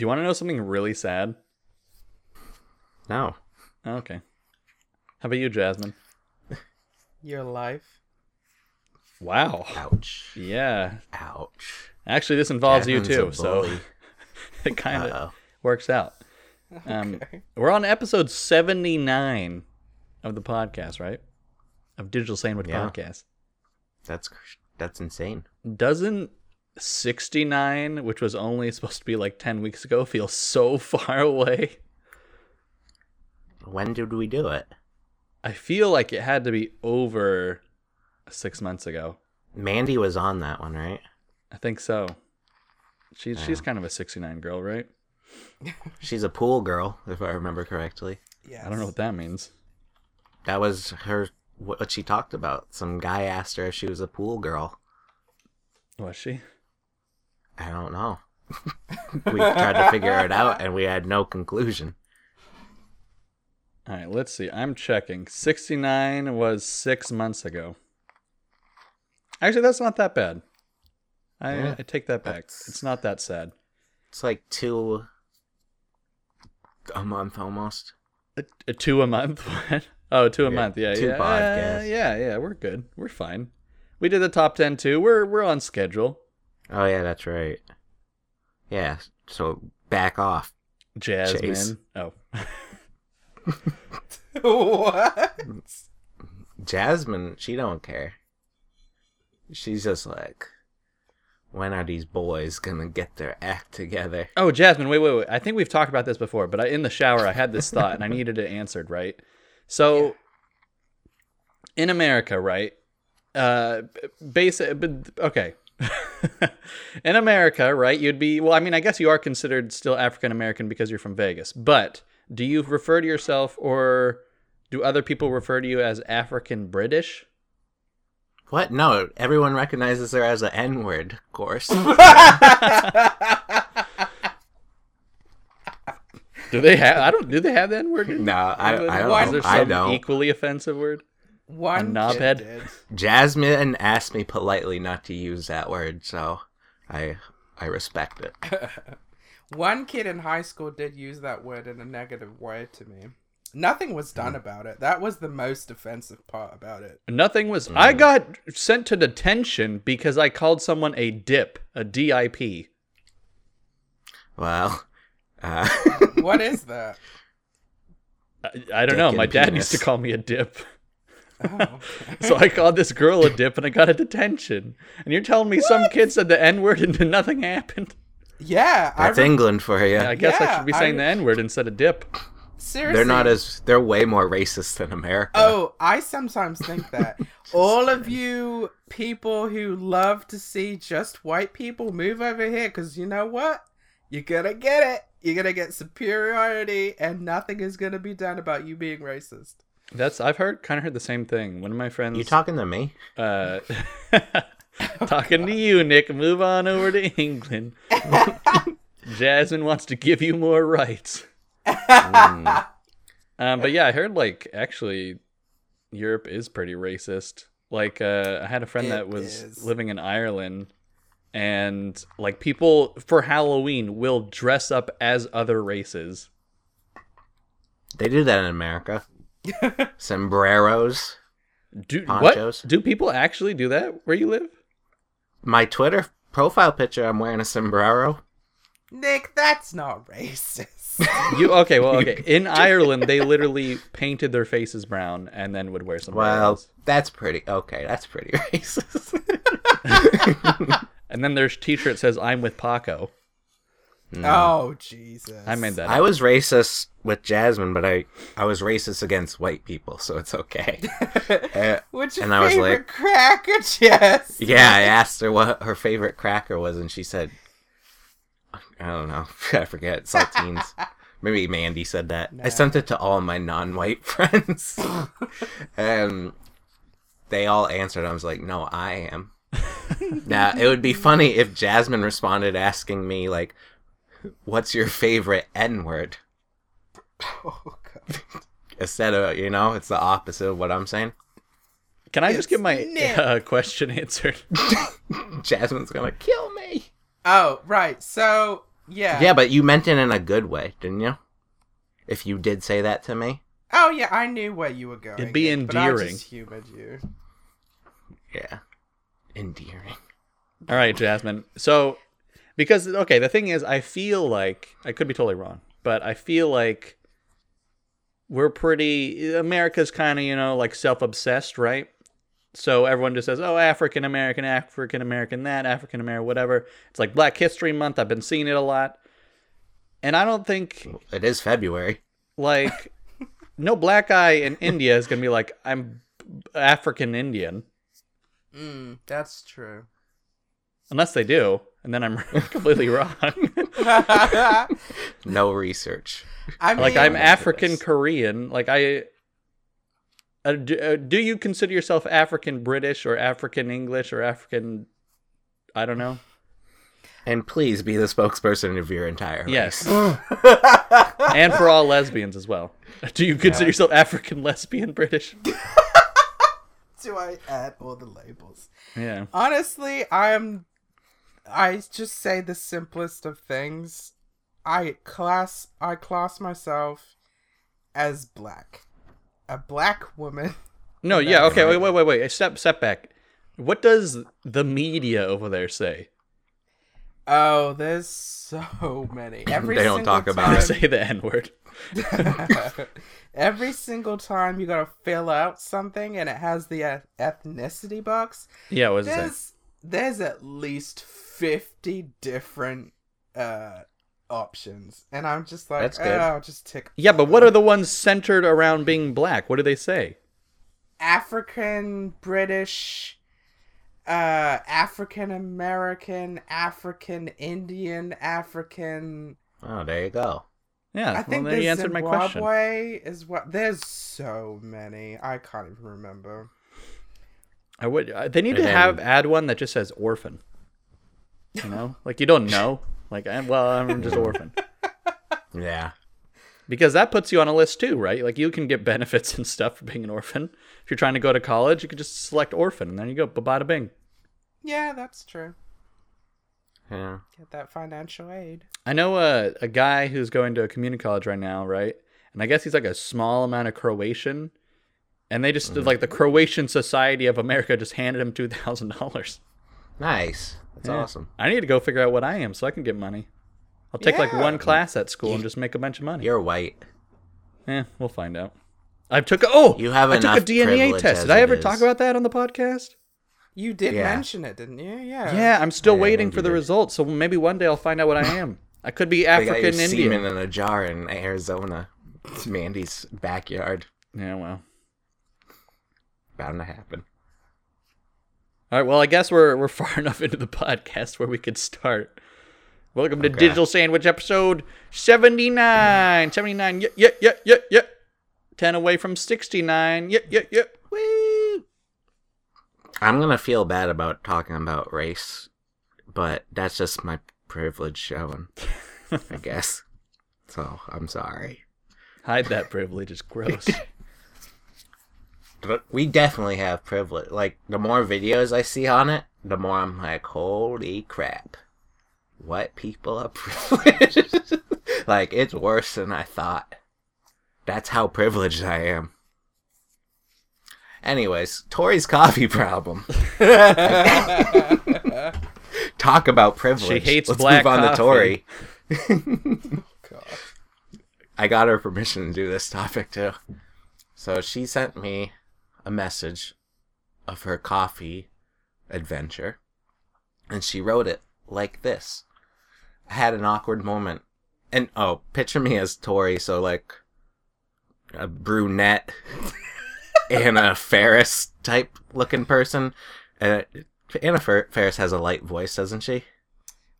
Do you want to know something really sad? No. Okay. How about you, Jasmine? Your life. Wow. Ouch. Yeah. Ouch. Actually, this involves Jasmine's you too, so it kind of works out. Um, we're on episode 79 of the podcast, right? Of Digital Sandwich Yeah. Podcast. That's that's insane. Doesn't 69, which was only supposed to be like 10 weeks ago, feels so far away? When did we do it? I feel like it had to be over six months ago. Mandy was on that one, right? I think so. She's she's kind of a 69 girl, right? She's a pool girl, if I remember correctly. Yeah. I don't know what that means. That was her what she talked about. Some guy asked her if she was a pool girl. Was she? I don't know. we tried to figure it out and we had no conclusion. All right, let's see. I'm checking. 69 was six months ago. Actually, that's not that bad. I, Yeah, I take that back. It's not that sad. It's like two a month almost. A, a two a month? What? Oh, two a Yeah, month. Yeah, two yeah. podcasts. Yeah, yeah. We're good. We're fine. We did the top ten too. We're we're on schedule. Oh yeah, that's right. Yeah, so back off. Jasmine. Chase. Oh, what? Jasmine, she don't care. She's just like, when are these boys gonna get their act together? oh, Jasmine. Wait, wait, wait. I think we've talked about this before, but I, in the shower, I had this thought and I needed it answered. Right. So, in America, right? Uh, basic. But okay. in America, right? You'd be well. I mean, I guess you are considered still African American because you're from Vegas. But do you refer to yourself, or do other people refer to you as African British? What? No, everyone recognizes her as an N word, of course. Do they have? I don't. Do they have that word? no, I, I Why Is there don't. I some don't. equally offensive word? One knobhead? Jasmine asked me politely not to use that word, so I I respect it. One kid in high school did use that word in a negative way to me. Nothing was done about it. That was the most offensive part about it. Nothing was. I got sent to detention because I called someone a dip, a DIP. Well, uh, What is that? I, I don't Dick know. and My dad used to call me a dip. Oh, okay. So I called this girl a dip and I got a detention. And you're telling me some kid said the N word and nothing happened? Yeah, I that's re- England for you. I guess I should be saying re- the N word instead of dip. seriously. They're not as they're way more racist than America. Oh, I sometimes think that all of you people who love to see just white people move over here, because you know what? You're gonna get it. You're gonna get superiority, and nothing is gonna be done about you being racist. That's I've heard kind of heard the same thing. One of my friends you talking to me? uh talking to you, Nick. Move on over to England. Jasmine wants to give you more rights. Mm. Um, but yeah, I heard like actually Europe is pretty racist. Like uh, I had a friend It that was is. living in Ireland and like people for Halloween will dress up as other races. They do that in America. Sombreros. Do Ponchos? what? Do people actually do that where you live? My Twitter profile picture, I'm wearing a sombrero. Nick, that's not racist. You okay? Well, okay. In Ireland, they literally painted their faces brown and then would wear some. Well, that's pretty okay. That's pretty racist. and then their T-shirt says "I'm with Paco." Oh Jesus! I made that. I was racist with Jasmine, but I I was racist against white people, so it's okay. Uh, What's your and I was favorite like- cracker, Jess? yeah, I asked her what her favorite cracker was, and she said, I don't know, I forget saltines. Maybe Mandy said that. I sent it to all my non-white friends, and they all answered. I was like, "No, I am." now it would be funny if Jasmine responded asking me like, "What's your favorite N word?" Oh, God. Instead of you know, it's the opposite of what I'm saying. Can I just get my uh, question answered? Jasmine's gonna kill me. Oh, right. So Yeah. Yeah, but you meant it in a good way, didn't you? If you did say that to me. Oh yeah, I knew where you were going. It'd be But I endearing. just humored you. Yeah. Endearing. All right, Jasmine. So, because okay, the thing is, I feel like I could be totally wrong, but I feel like we're pretty. America's kind of you know like self-obsessed, right? So everyone just says, "Oh, African American, African American, that African American, whatever." It's like Black History Month. I've been seeing it a lot, and I don't think It is February. like no black guy in India is gonna be like, "I'm African Indian," Mm, that's true. Unless they do, and then I'm completely wrong. No research. I mean, like I'm African. Korean. Like I, uh, do, uh, do you consider yourself African British or African English or African? I don't know. And please be the spokesperson of your entire race. Yes, and for all lesbians as well. Do you consider yourself African lesbian British? Do I add all the labels? Yeah. Honestly, I'm. I just say the simplest of things. I class. I class myself as black, a black woman. No. Yeah. Okay. Wait. right. Wait. Wait. Wait. Step. Step back. What does the media over there say? Oh, there's so many. Every They don't talk about They it. time- say the N word. Every single time you gotta fill out something and it has the eth- ethnicity box, Yeah. What does it there's there's at least fifty different uh options, and I'm just like, That's good. oh, just tick. Yeah, but what are the ones centered around being black? What do they say? African, British, uh, African American, African Indian, African. Oh, there you go. Yeah. I well, think there you there's answered my question. Zimbabwe is what. There's so many. I can't even remember. I would. uh, They need And to have add one that just says orphan. You know, like you don't know. Like, I, well, I'm just orphan Yeah. because that puts you on a list too, right? Like you can get benefits and stuff for being an orphan. If you're trying to go to college, you could just select orphan, and then you go, bada bing. Yeah, that's true. Yeah. Get that financial aid. I know a a guy who's going to a community college right now, right? And I guess he's like a small amount of Croatian, and they just did like the Croatian Society of America just handed him two thousand dollars. Nice. That's Yeah. awesome. I need to go figure out what I am so I can get money. I'll take like one class at school and just make a bunch of money. You're white. Yeah, we'll find out. I took a, oh, You have I took a DNA test. Did I ever is. talk about that on the podcast? You did Yeah. mention it, didn't you? Yeah. Yeah, I'm still I waiting for the did. results. So maybe one day I'll find out what I am. I could be They got your African semen Indian. in a jar in Arizona. It's Mandy's backyard. Yeah, well. Bound to happen. All right. Well, I guess we're we're far enough into the podcast where we could start. Welcome to Digital Sandwich episode 79. 79. Yep, yep, yep, yeah, yeah. 10 away from 69. Yep, yep, yep. Woo. I'm gonna feel bad about talking about race, but that's just my privilege showing, I guess. So I'm sorry. Hide that privilege. It's gross. But we definitely have privilege. Like the more videos I see on it, the more I'm like, holy crap. What people are privileged. like it's worse than I thought. That's how privileged I am. Anyways, Tori's coffee problem. Talk about privilege. She hates Let's black move on coffee. to Tori. I got her permission to do this topic too. So she sent me a message of her coffee adventure. And she wrote it like this. I had an awkward moment. And oh, picture me as Tori, so like a brunette and a Faris type looking person. Uh, Anna Fer- Faris has a light voice, doesn't she?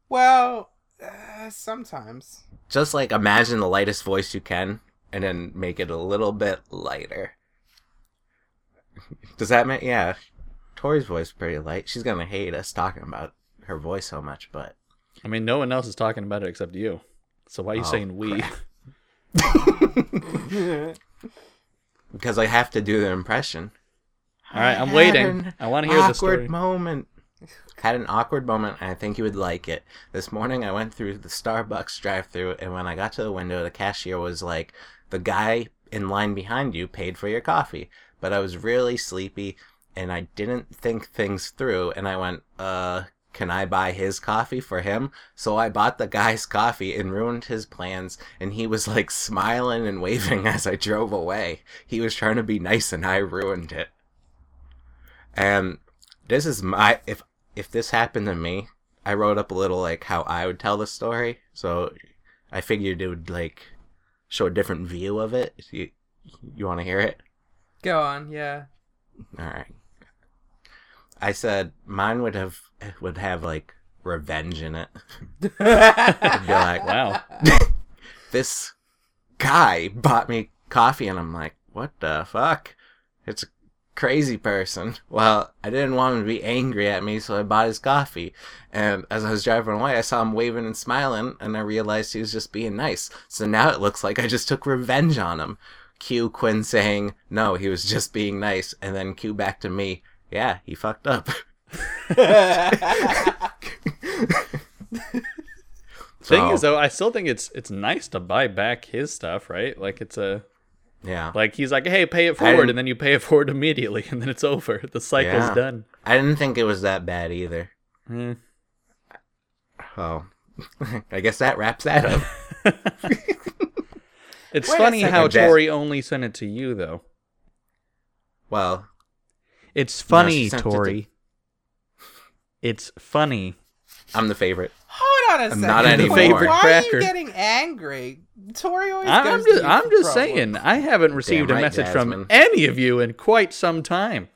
Well, uh, sometimes. just like imagine the lightest voice you can and then make it a little bit lighter. Does that mean? yeah? Tori's voice is pretty light. She's gonna hate us talking about her voice so much, but I mean, no one else is talking about it except you. So why are you Oh, saying we? because I have to do the impression. All right, I'm waiting. I want to hear the awkward story. moment. Had an awkward moment, and I think you would like it. This morning, I went through the Starbucks drive-through, and when I got to the window, the cashier was like, "The guy in line behind you paid for your coffee," but I was really sleepy, and I didn't think things through, and I went, "Uh." Can I buy his coffee for him? So I bought the guy's coffee and ruined his plans, and he was like smiling and waving as I drove away. He was trying to be nice, and I ruined it. And this is my if if this happened to me, I wrote up a little like how I would tell the story. So I figured it would like show a different view of it. You you want to hear it? Go on, yeah. All right. I said mine would have would have like revenge in it. Be like, Wow. this guy bought me coffee and I'm like, what the fuck? It's a crazy person. Well, I didn't want him to be angry at me, so I bought his coffee. And as I was driving away, I saw him waving and smiling, and I realized he was just being nice. So now it looks like I just took revenge on him. Q Quinn saying, no, he was just being nice. And then Q back to me, yeah, he fucked up. Thing So, is though, I still think it's it's nice to buy back his stuff, right? Like it's a yeah. like he's like, hey, pay it forward, and then you pay it forward immediately, and then it's over. The cycle's Yeah. done. I didn't think it was that bad either. Eh. Oh. I guess that wraps that up. It's Wait funny how Jess. Tori only sent it to you though. Well, It's funny, she sent it to- Tori. It's funny. I'm the favorite. Hold on a I'm second. not any anymore. Favorite Why are you getting angry? Tori always I'm goes just to I'm just trouble. saying I haven't received a right, message Jasmine. from any of you in quite some time.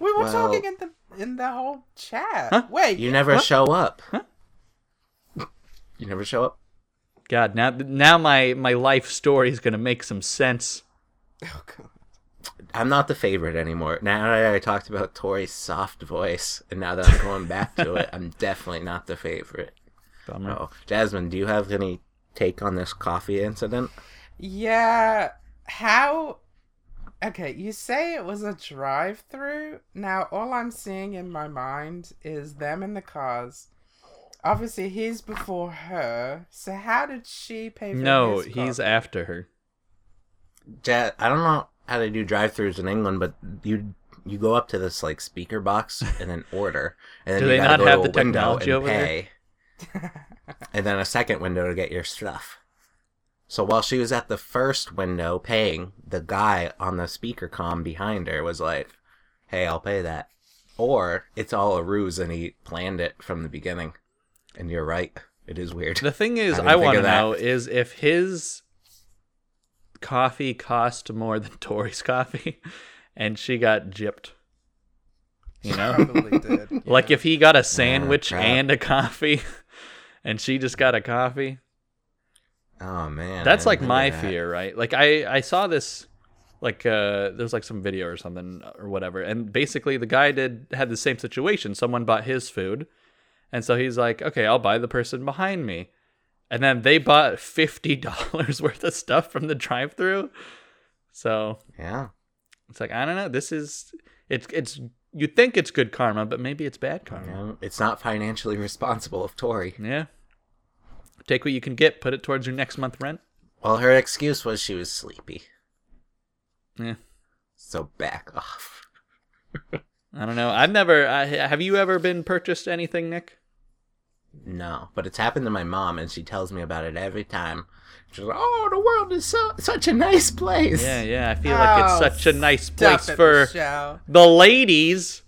We were Well- talking in the in the whole chat. Huh? Wait, You never What? show up. Huh? You never show up. God, now now my my life story is gonna make some sense. Oh, God. I'm not the favorite anymore. Now that I talked about Tori's soft voice, and now that I'm going back to it, I'm definitely not the favorite. Bummer. Oh, Jasmine, do you have any take on this coffee incident? Yeah. How? Okay, you say it was a drive-through. Now, all I'm seeing in my mind is them in the cars. Obviously, he's before her. So how did she pay for it? No, his he's coffee? after her. Ja- I don't know how they do drive-throughs in England, but you you go up to this like speaker box and then order, and then Do they not have the technology and over there? pay, and then a second window to get your stuff. So while she was at the first window paying, the guy on the speaker com behind her was like, "Hey, I'll pay that," or it's all a ruse and he planned it from the beginning. And you're right, it is weird. The thing is, I I want to know is if his coffee cost more than Tori's coffee, and she got gypped. You know, Probably did. like if he got a sandwich crap. and a coffee, and she just got a coffee. Oh man, That's like my that. fear, right? Like I I saw this like uh there's like some video or something or whatever and basically the guy did had the same situation someone bought his food and so he's like okay i'll buy the person behind me and then they bought $50 worth of stuff from the drive-through so Yeah. it's like i don't know this is it's it's you think it's good karma but maybe it's bad karma it's not financially responsible of Tori. yeah take what you can get put it towards your next month rent Well, her excuse was she was sleepy. yeah So back off. I don't know. I've never. I, have you ever been purchased anything, Nick? No, but it's happened to my mom, and she tells me about it every time. She's like, "Oh, the world is so such a nice place." Yeah, yeah. I feel like it's Oh, such a nice place it, for Michelle. the ladies.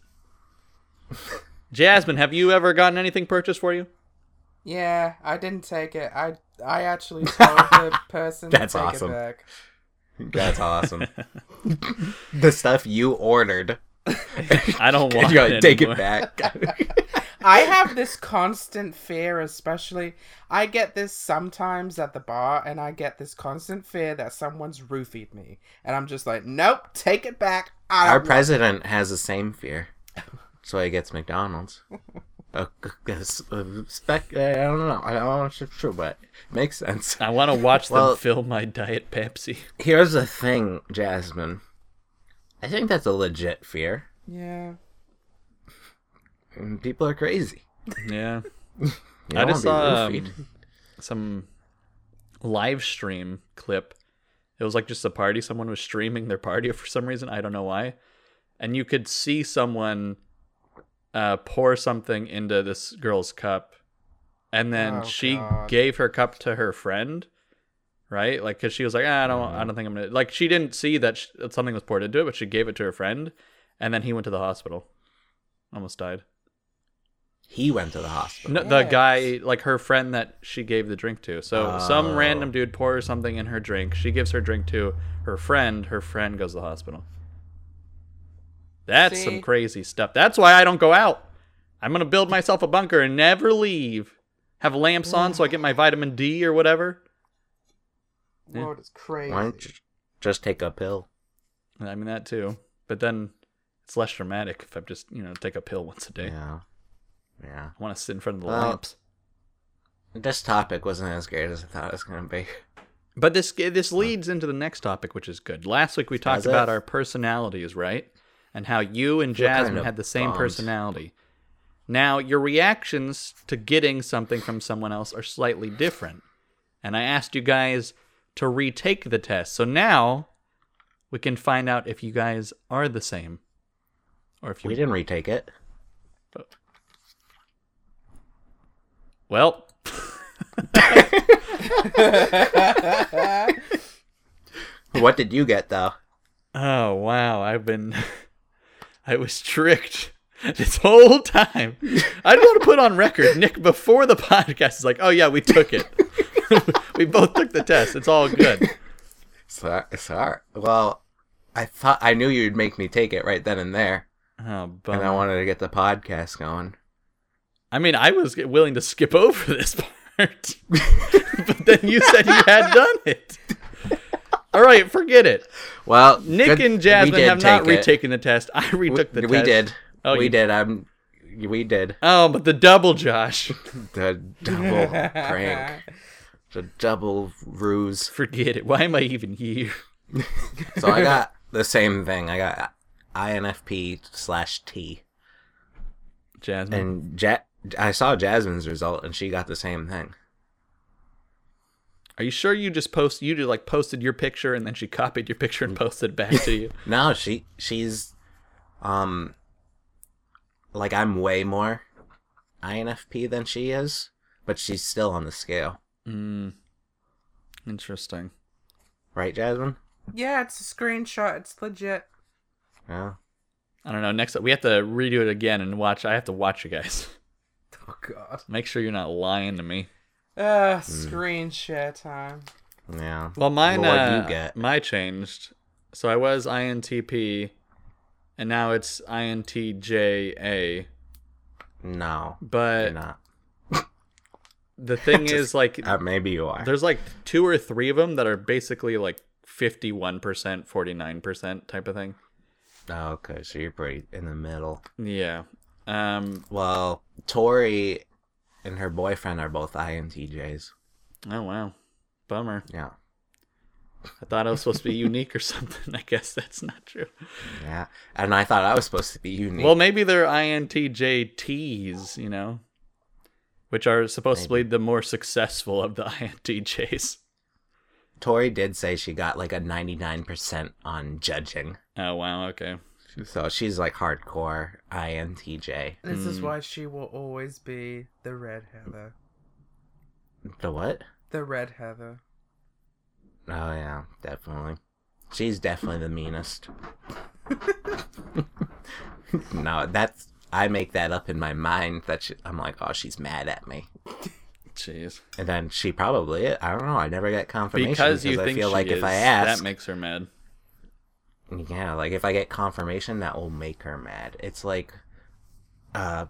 Jasmine, have you ever gotten anything purchased for you? Yeah, I didn't take it. I I actually told the person That's to take awesome. it back. That's awesome. the stuff you ordered, I don't want you gotta it take anymore. it back. I have this constant fear, especially I get this sometimes at the bar, and I get this constant fear that someone's roofied me, and I'm just like, nope, take it back. I Our want it." president has the same fear. That's why he gets McDonald's. Uh, uh, spec, I don't know. I don't know if it's true, but it makes sense. I want to watch Well- them fill my diet Pepsi. Here's the thing, Jasmine. I think that's a legit fear. Yeah. And people are crazy. Yeah. I just saw um, some live stream clip. It was like just a party. Someone was streaming their party for some reason. I don't know why. And you could see someone uh, pour something into this girl's cup. And then Oh, she God. gave her cup to her friend, right? Like, cause she was like, ah, I don't, I don't think I'm gonna. Like, she didn't see that sh- that something was poured into it, but she gave it to her friend, and then he went to the hospital, almost died. he went to the hospital. No, the Yes. guy, like her friend that she gave the drink to. So some Oh. random dude pours something in her drink. She gives her drink to her friend. Her friend goes to the hospital. That's some crazy stuff. That's why I don't go out. I'm gonna build myself a bunker and never leave. Have lamps on so I get my vitamin D or whatever. Yeah. World is crazy. Why don't you just take a pill? I mean that too. But then it's less dramatic if I just you know take a pill once a day. Yeah. Yeah. I want to sit in front of the Well, lamps. This topic wasn't as great as I thought it was going to be. But this this leads into the next topic, which is good. Last week we talked Does it? about our personalities, right? And how you and Jasmine kind of had the same bummed. personality. Now your reactions to getting something from someone else are slightly different. And I asked you guys to retake the test. So now we can find out if you guys are the same. Or if you We didn't retake it. Well, What did you get though? Oh wow, I've been I was tricked this whole time. I just want to put on record, Nick before the podcast is like, "Oh yeah, we took it. We both took the test. It's all good." Sorry. sorry. Well, I thought I knew you'd make me take it right then and there, Oh, but and I wanted to get the podcast going. I mean, I was willing to skip over this part. but then you said you had done it. All right, forget it. Well, Nick good- and we Jasmine did have not take it. retaken the test. I retook the we test. did. Oh, we you- did. I'm. We did Oh, but the double Josh. the double prank, the double ruse. Forget it. Why am I even here? So I got the same thing. I got INFP slash T, Jasmine. and ja- I saw Jasmine's result, and she got the same thing. Are you sure you just post you just like posted your picture and then she copied your picture and posted back to you? No, she she's um like I'm way more INFP than she is, but she's still on the scale. Mm. Interesting. Right, Jasmine? yeah, it's a screenshot. It's legit. Yeah. I don't know. Next up, we have to redo it again and watch. I have to watch you guys. Oh god. Make sure you're not lying to me. Uh, screen share time. Yeah. Well, mine. Well, what'd uh, you get? My changed. So I was INTP, and now it's INTJA. No. You're But not. The thing is, like, Uh, maybe you are. there's like two or three of them that are basically like 51%, 49% type of thing. Oh, okay, so you're pretty in the middle. Yeah. Um. Well, Tori and her boyfriend are both INTJs. Oh wow. Bummer. Yeah. I thought I was supposed to be unique or something. I guess that's not true. Yeah. And I thought I was supposed to be unique. Well, maybe they're INTJTs, you know, which are supposedly the more successful of the INTJs. Tori did say she got like a 99% on judging. Oh wow. Okay. So she's like hardcore INTJ. This Hmm. is why she will always be the red Heather. The what? The red Heather. Oh yeah, definitely. She's definitely the meanest. no, that's I make that up in my mind. That she, I'm like, oh, she's mad at me, Jeez. and then she probably. I don't know. I never get confirmation Because you I feel like is, if I ask, that makes her mad. yeah, like if I get confirmation, that will make her mad. It's like, uh,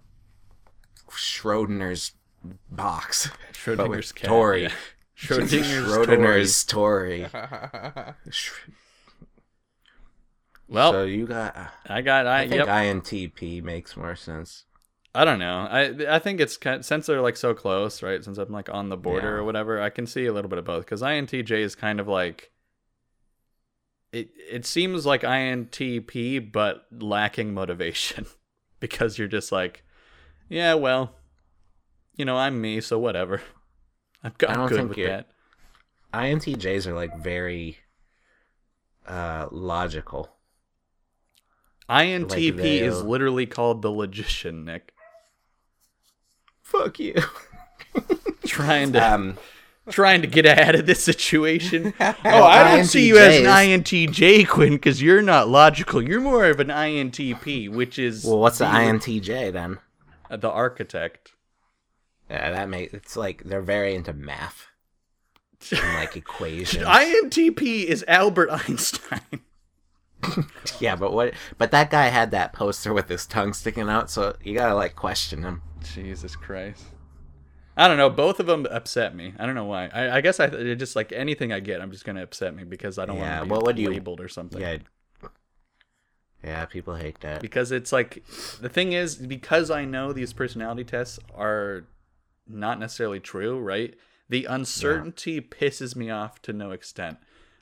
Schrodinger's box. Schrodinger's cat. Tori. yeah. Schrodinger's, Schrodinger's Tori. Sh- Well, so you got. I got I, I think yep. INTP makes more sense. I don't know. I I think it's kind since they're like so close, right? Since I'm like on the border Yeah. or whatever, I can see a little bit of both because INTJ is kind of like it. It seems like INTP, but lacking motivation because you're just like yeah, well, you know, I'm me, so whatever. I'm, I I'm don't good think with you're- that. INTJs are like very uh logical. INTP they, is literally called the logician, Nick. Fuck you. Trying to um trying to get out of this situation. oh, I don't see you as an INTJ, Quinn, because you're not logical. You're more of an INTP, which is well what's the the, INTJ then? uh, the architect. Yeah, that makes it's like they're very into math and like equations. INTP is Albert Einstein. yeah, but what? But that guy had that poster with his tongue sticking out, so you gotta like question him. Jesus Christ. I don't know. Both of them upset me. I don't know why. I, I guess I just like anything I get, I'm just gonna upset me because I don't Yeah, want to be what would you- labeled or something. Yeah, yeah, people hate that. because it's like the thing is because I know these personality tests are not necessarily true, right? The uncertainty pisses me off to no extent.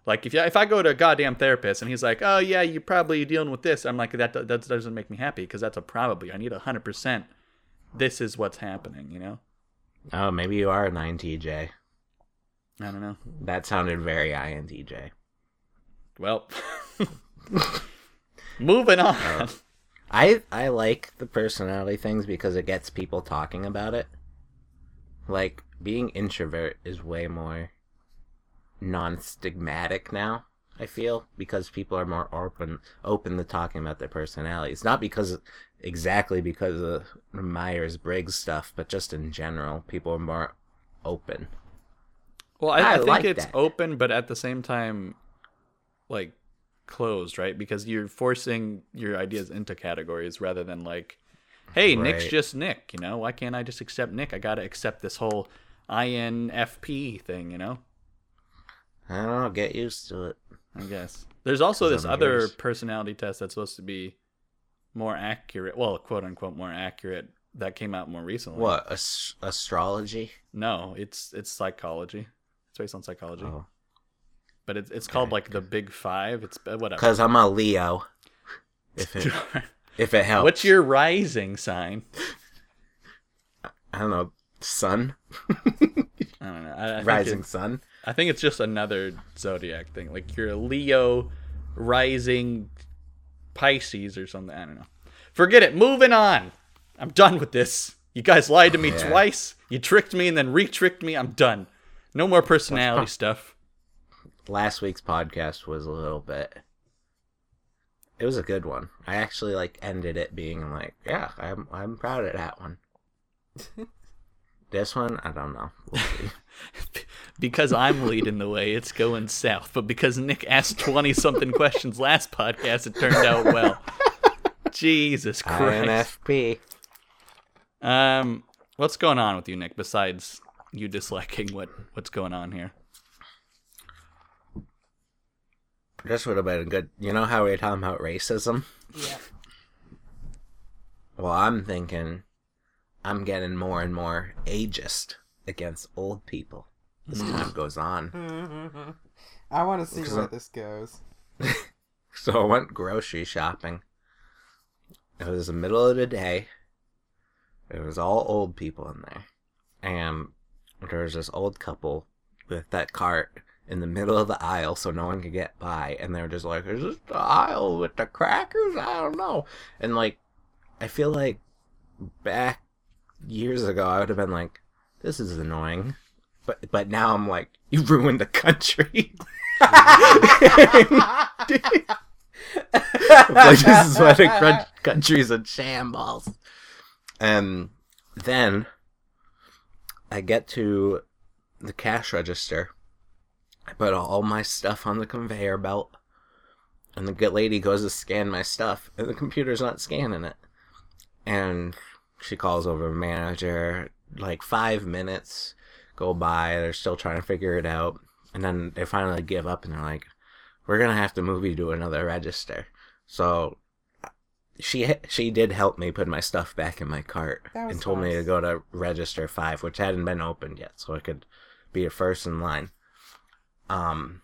Like if you, if I go to a goddamn therapist and he's like, "Oh yeah, you're probably dealing with this," I'm like, "That that doesn't make me happy because that's a probably. I need a hundred percent. This is what's happening, you know. Oh, maybe you are an INTJ. I don't know. That sounded very INTJ. Well, moving on. Oh. I I like the personality things because it gets people talking about it. Like being introvert is way more non-stigmatic now. I feel because people are more open open to talking about their personalities. Not because exactly because of Myers Briggs stuff, but just in general, people are more open. Well, I, I I think like it's that. open, but at the same time, like closed, right? Because you're forcing your ideas into categories rather than like, hey, Nick's just Nick. You know, why can't I just accept Nick? I gotta accept this whole INFP thing. You know, I don't know, get used to it. I guess there's also this I'm other yours. personality test that's supposed to be more accurate. Well, quote unquote more accurate. That came out more recently. What as- astrology? No, it's it's psychology. It's based on psychology, Oh. but it's it's called like the Big Five. It's uh, whatever. Cause I'm a Leo. If it if it helps. What's your rising sign? I don't know, sun, I don't know. I, I rising sun. I think it's just another zodiac thing. Like you're a Leo, rising Pisces or something. I don't know. Forget it. Moving on. I'm done with this. You guys lied to me Yeah. twice. You tricked me and then re-tricked me. I'm done. No more personality stuff. Last week's podcast was a little bit. It was a good one. I actually like ended it being like, yeah, I'm I'm proud of that one. this one, I don't know. We'll see. because I'm leading the way, it's going south. But because Nick asked 20 something questions last podcast, it turned out well. Jesus Christ. INFP. Um, what's going on with you, Nick? Besides you disliking what what's going on here? This would have been good. You know how we were talking about racism? Yeah. Well, I'm thinking I'm getting more and more ageist against old people as time goes on. I want to see where I- this goes. So I went grocery shopping. It was the middle of the day. It was all old people in there. And there was this old couple with that cart in the middle of the aisle so no one could get by. And they were just like, Is this the aisle with the crackers? I don't know. And like, I feel like back years ago, I would have been like, This is annoying. But, but now I'm like, You ruined the country. like this is why the country's in shambles. And then I get to the cash register. I put all my stuff on the conveyor belt, and the good lady goes to scan my stuff, and the computer's not scanning it. And she calls over a manager. Like five minutes go by, they're still trying to figure it out, and then they finally give up, and they're like, "We're gonna have to move you to another register." So she she did help me put my stuff back in my cart and told me to go to register five, which hadn't been opened yet, so I could be a first in line. Um,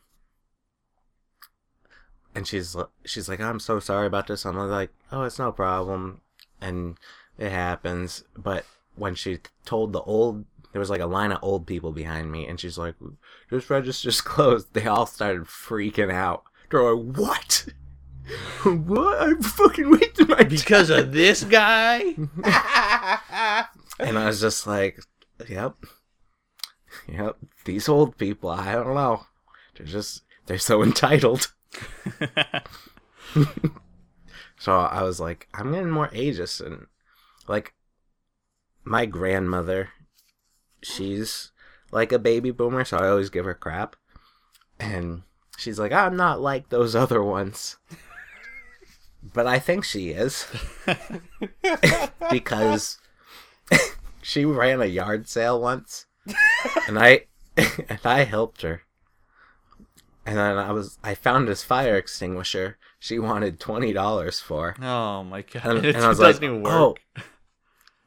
and she's she's like, "I'm so sorry about this." I'm like, "Oh, it's no problem." And it happens. But when she told the old, there was like a line of old people behind me, and she's like, "This register's closed." They all started freaking out. They're like, "What? what? I'm fucking wasting my Because of this guy? And I was just like, "Yep, yep." These old people, I don't know. They're just they're so entitled. So I was like, I'm getting more ageist and like my grandmother, she's like a baby boomer, so I always give her crap. And she's like, I'm not like those other ones. but I think she is. because she ran a yard sale once. and I and I helped her. And then I was I found this fire extinguisher she wanted twenty dollars for. oh my god. And, it and I was doesn't like, even oh, work.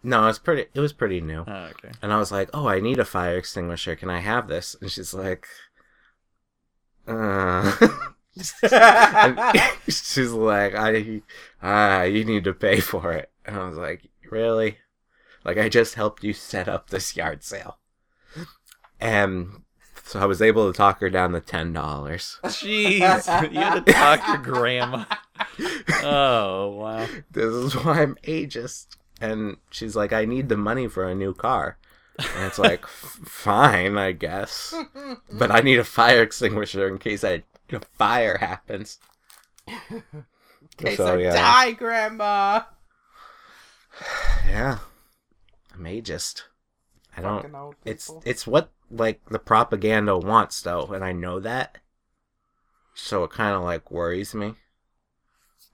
No, it's pretty. It was pretty new. Oh, okay. And I was like, oh, I need a fire extinguisher. Can I have this? And she's like, uh. She's like, I, ah, you need to pay for it. And I was like, really? Like, I just helped you set up this yard sale. And so I was able to talk her down to ten dollars. Jeez. you had to talk your grandma. Oh, wow. this is why I'm ageist. And she's like, I need the money for a new car. And it's like, fine, I guess. But I need a fire extinguisher in case a, a fire happens. In case So, I yeah. die, Grandma. Yeah. I'm ageist. I don't. It's it's what like the propaganda wants though, and I know that. So it kind of like worries me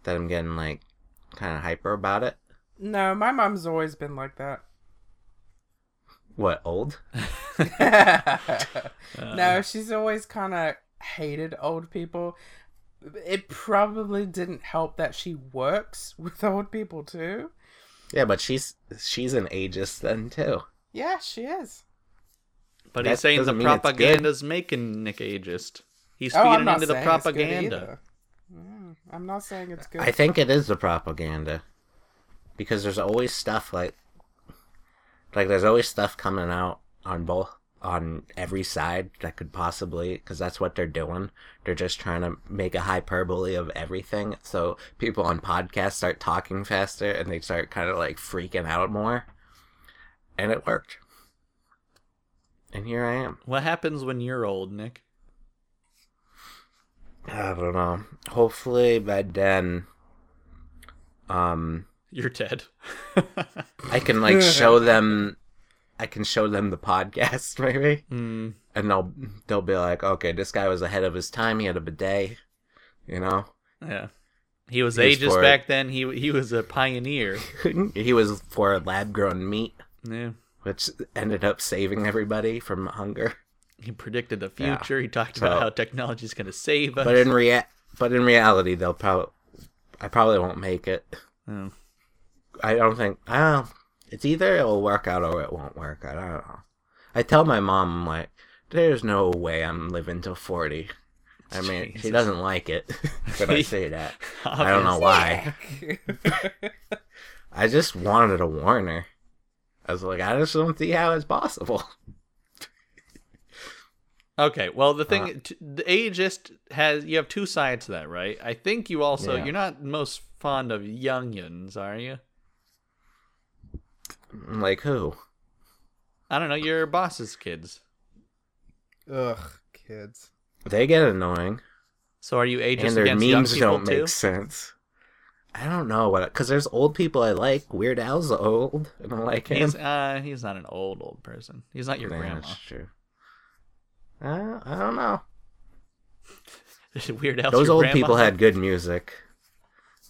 that I'm getting like kind of hyper about it. No, my mom's always been like that. What old? No, she's always kind of hated old people. It probably didn't help that she works with old people too. Yeah, but she's she's an ageist then too. Yeah, she is. But That he's saying the doesn't mean it's good. propaganda's making Nick ageist. He's oh, feeding into the saying it's good propaganda. Mm, I'm not saying it's good. I think it is the propaganda because there's always stuff like like there's always stuff coming out on both on every side that could possibly because that's what they're doing. They're just trying to make a hyperbole of everything. So people on podcasts start talking faster and they start kind of like freaking out more. And it worked. And here I am. What happens when you're old, Nick? I don't know. Hopefully by then um You're dead. I can like show them I can show them the podcast maybe Hmm. and they'll they'll be like, "Okay, this guy was ahead of his time. He had a bidet." You know? Yeah. He was He was ageist for it. back then. He he was a pioneer. he was for lab-grown meat, Yeah. which ended up saving everybody from hunger. He predicted the Yeah. future. He talked So- about how technology is going to save us. But in rea- but in reality, they'll probably I probably won't make it. Oh. I don't think I don't know. It's either it'll work out or it won't work out. I don't know. I tell my mom I'm like, there's no way I'm living till forty. I mean, she doesn't like it, but I say that. I don't know why. I just wanted to warn her. I was like, I just don't see how it's possible. Okay, well the thing, Uh, t- the ageist has you have two sides to that, right? I think you also Yeah. you're not most fond of youngins, are you? Like who? I don't know. Your boss's kids. Ugh, kids. They get annoying, So are you ageist and their against young memes people don't too? make sense. I don't know what because there's old people I like. Weird Al's old, and I like him. He's uh he's not an old old person. He's not your Yeah, grandma. That's true. Uh, I don't know. Weird Al's Those your old grandma? people had good music.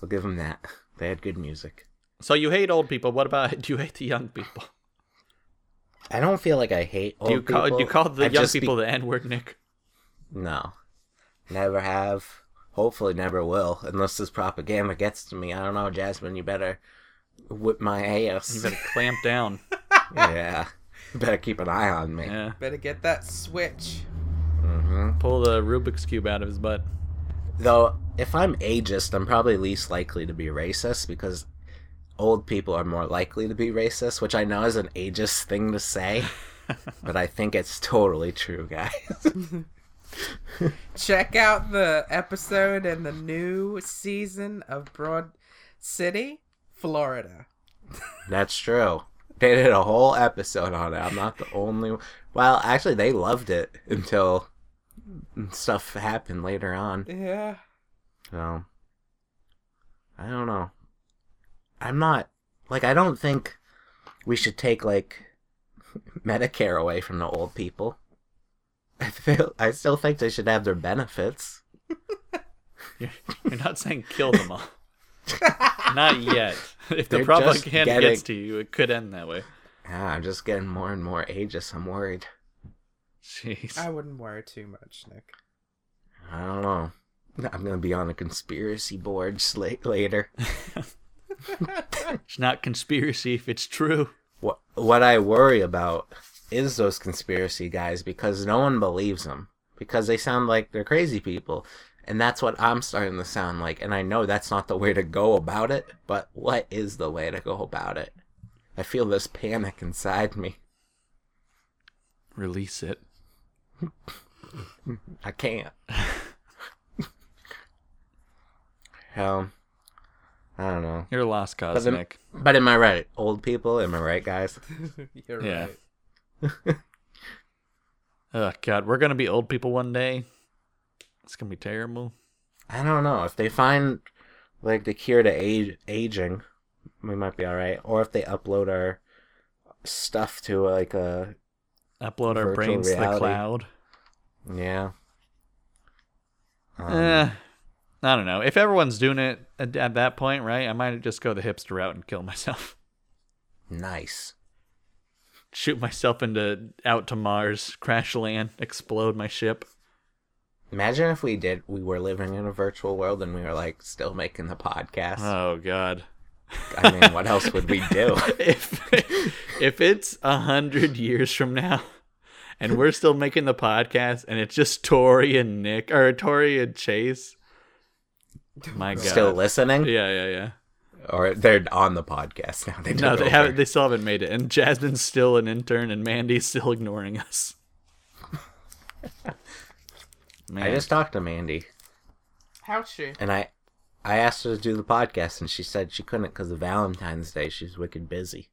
I'll give them that. They had good music. So you hate old people. What about do you hate the young people? I don't feel like I hate old do you call people. do you call the I young just be- people the N word, Nick? No. Never have. Hopefully never will. Unless this propaganda gets to me. I don't know, Jasmine, you better whip my ass. You better clamp down. yeah. You better keep an eye on me. Yeah. Better get that switch. hmm Pull the Rubik's cube out of his butt. Though, if I'm ageist, I'm probably least likely to be racist because old people are more likely to be racist, which I know is an ageist thing to say, but I think it's totally true, guys. Check out the episode in the new season of Broad City, Florida. That's true. They did a whole episode on it. I'm not the only. Well, actually, they loved it until stuff happened later on. Yeah. So I don't know. I'm not like I don't think we should take like Medicare away from the old people. I feel I still think they should have their benefits. You're, you're not saying kill them all. not yet. If the They're propaganda just getting- gets to you, it could end that way. Yeah, I'm just getting more and more ageist. I'm worried. Jeez. I wouldn't worry too much, Nick. I don't know. I'm gonna be on a conspiracy board sla- later. It's not conspiracy if it's true. What what I worry about is those conspiracy guys because no one believes them because they sound like they're crazy people. And that's what I'm starting to sound like. And I know that's not the way to go about it, but what is the way to go about it? I feel this panic inside me. Release it. I can't. Hell, I don't know. You're a lost cause, then- Nick. But am I right? Old people, am I right, guys? You're Yeah. right. Oh God, we're gonna be old people one day. It's gonna be terrible. I don't know. If they find like the cure to age aging, we might be all right. Or if they upload our stuff to like a Upload our Virtual brains to the cloud. yeah. Um, Eh, I don't know. If everyone's doing it at, at that point, right? I might just go the hipster route and kill myself. Nice. Shoot myself into out to Mars, crash land, explode my ship. Imagine if we did. We were living in a virtual world and we were like still making the podcast. Oh God. I mean, what else would we do? if if it's a hundred years from now and we're still making the podcast and it's just Tori and Nick or Tori and Chase. My God. Still listening, Yeah, yeah, yeah. or they're on the podcast now? They No, they over. haven't they still haven't made it. And Jasmine's still an intern and Mandy's still ignoring us. Man. I just talked to Mandy, How's she? and I, I asked her to do the podcast, and she said she couldn't because of Valentine's Day. She's wicked busy.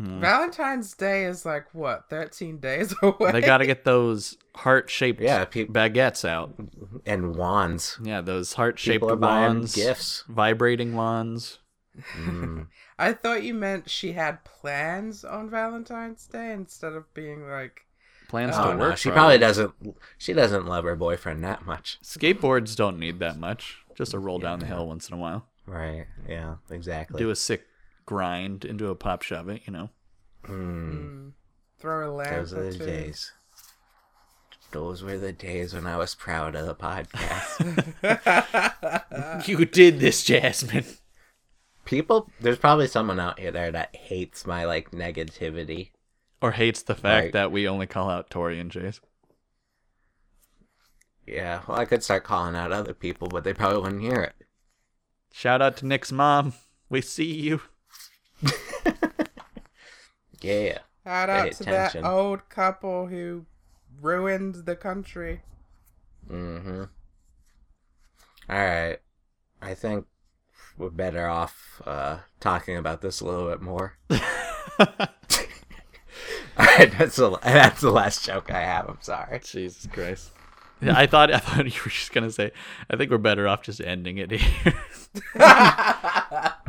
Mm. Valentine's Day is like what, thirteen days away? they got to get those heart-shaped Yeah, peop- baguettes out. and wands. Yeah, those heart-shaped People are buying wands, gifts. vibrating wands. Mm. I thought you meant she had plans on Valentine's Day instead of being like Plans Oh, to no, work. she probably. probably doesn't. She doesn't love her boyfriend that much. Skateboards don't need that much. Just a roll down the hill once in a while. Right? Yeah. Exactly. Do a sick grind into a pop shove it, you know. Mm. mm, throw a lamp Those or are the two. days. Those were the days when I was proud of the podcast. You did this, Jasmine. People, there's probably someone out here there that hates my like negativity. Or hates the fact Right. that we only call out Tori and Chase. Yeah, well, I could start calling out other people, but they probably wouldn't hear it. Shout out to Nick's mom. We see you. Yeah. Shout Pay out to that attention. old couple who ruined the country. Mm-hmm. All right. I think we're better off uh, talking about this a little bit more. All right, that's the that's the last joke I have. I'm sorry. Jesus Christ. Yeah, I thought I thought you were just gonna say. I think we're better off just ending it here.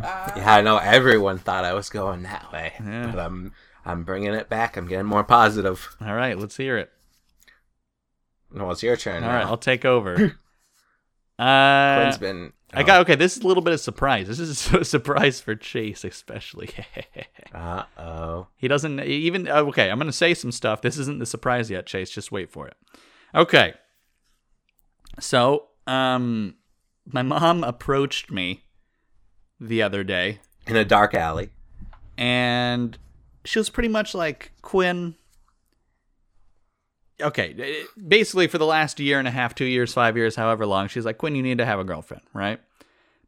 Yeah, I know everyone thought I was going that way, Yeah. but I'm I'm bringing it back. I'm getting more positive. All right, let's hear it. No, it's your turn. All now. right, I'll take over. Uh, Quinn's been. I got okay. This is a little bit of surprise. This is a surprise for Chase, especially. Uh oh. he doesn't even. uh, Okay, I'm gonna say some stuff. This isn't the surprise yet, Chase. Just wait for it. Okay. So, um, my mom approached me the other day, In a dark alley. and she was pretty much like Quinn. Okay, eh, basically for the last year and a half, two years, five years, however long, she's like Quinn, you need to have a girlfriend, right?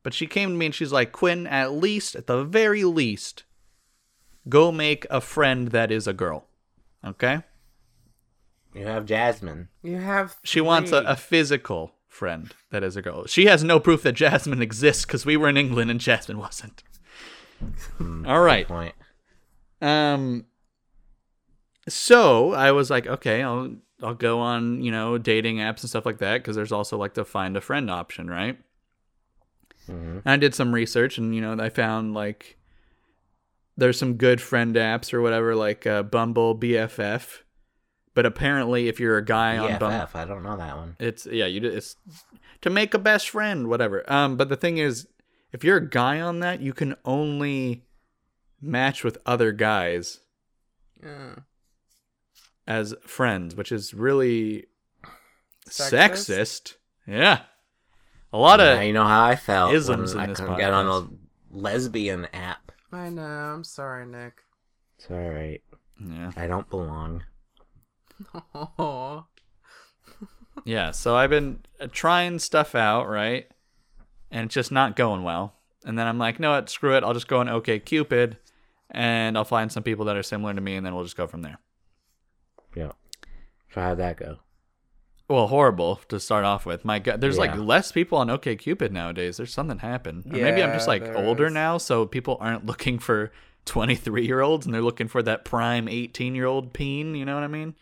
But she came to me and she's like, Quinn, at least, at the very least, go make a friend that is a girl. Okay? You have Jasmine. You have. She wants a, a physical friend that is a girl. She has no proof that Jasmine exists because we were in England and Jasmine wasn't. All right. Point. Um. So I was like, okay, I'll I'll go on you know dating apps and stuff like that because there's also like the find a friend option, right? Mhm. And I did some research and you know I found like there's some good friend apps or whatever like uh, Bumble, BFF, but apparently if you're a guy on Bumble, BFF. I don't know that one. it's yeah, you do- it's to make a best friend, whatever. Um, but the thing is, if you're a guy on that, you can only match with other guys Yeah. as friends, which is really Sexist? sexist. Yeah, a lot Now of you know how I felt isms when in I couldn't get on a lesbian app. I know. I'm sorry, Nick. It's all right. yeah, I don't belong. Yeah. So I've been uh, trying stuff out, right, and it's just not going well. And then I'm like, no, what? Screw it. I'll just go on OK Cupid, and I'll find some people that are similar to me, and then we'll just go from there. Yeah. So how'd that go? Well, horrible to start off with. My God, there's like less people on OK Cupid nowadays. There's something happened. Or maybe I'm just like there older is. now, so people aren't looking for 23 year olds and they're looking for that prime 18 year old peen. You know what I mean?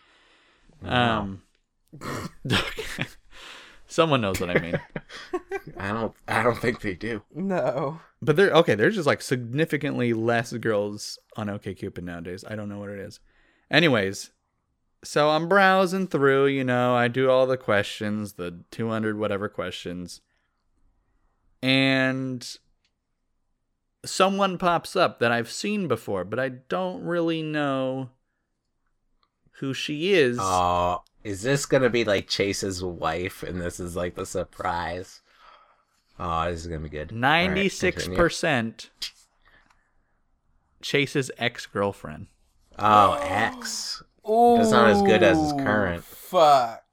Um, someone knows what I mean. I don't. I don't think they do. No. But they're okay, there's just like significantly less girls on OK Cupid nowadays. I don't know what it is. Anyways, so I'm browsing through, you know, I do all the questions, the 200 whatever questions. And someone pops up that I've seen before, but I don't really know who she is. Oh, is this gonna be like Chase's wife, and this is like the surprise? Oh, this is gonna be good. All right, continue. 96% Chase's ex girlfriend. Oh, ex. Ooh, That's not as good as his current. Fuck.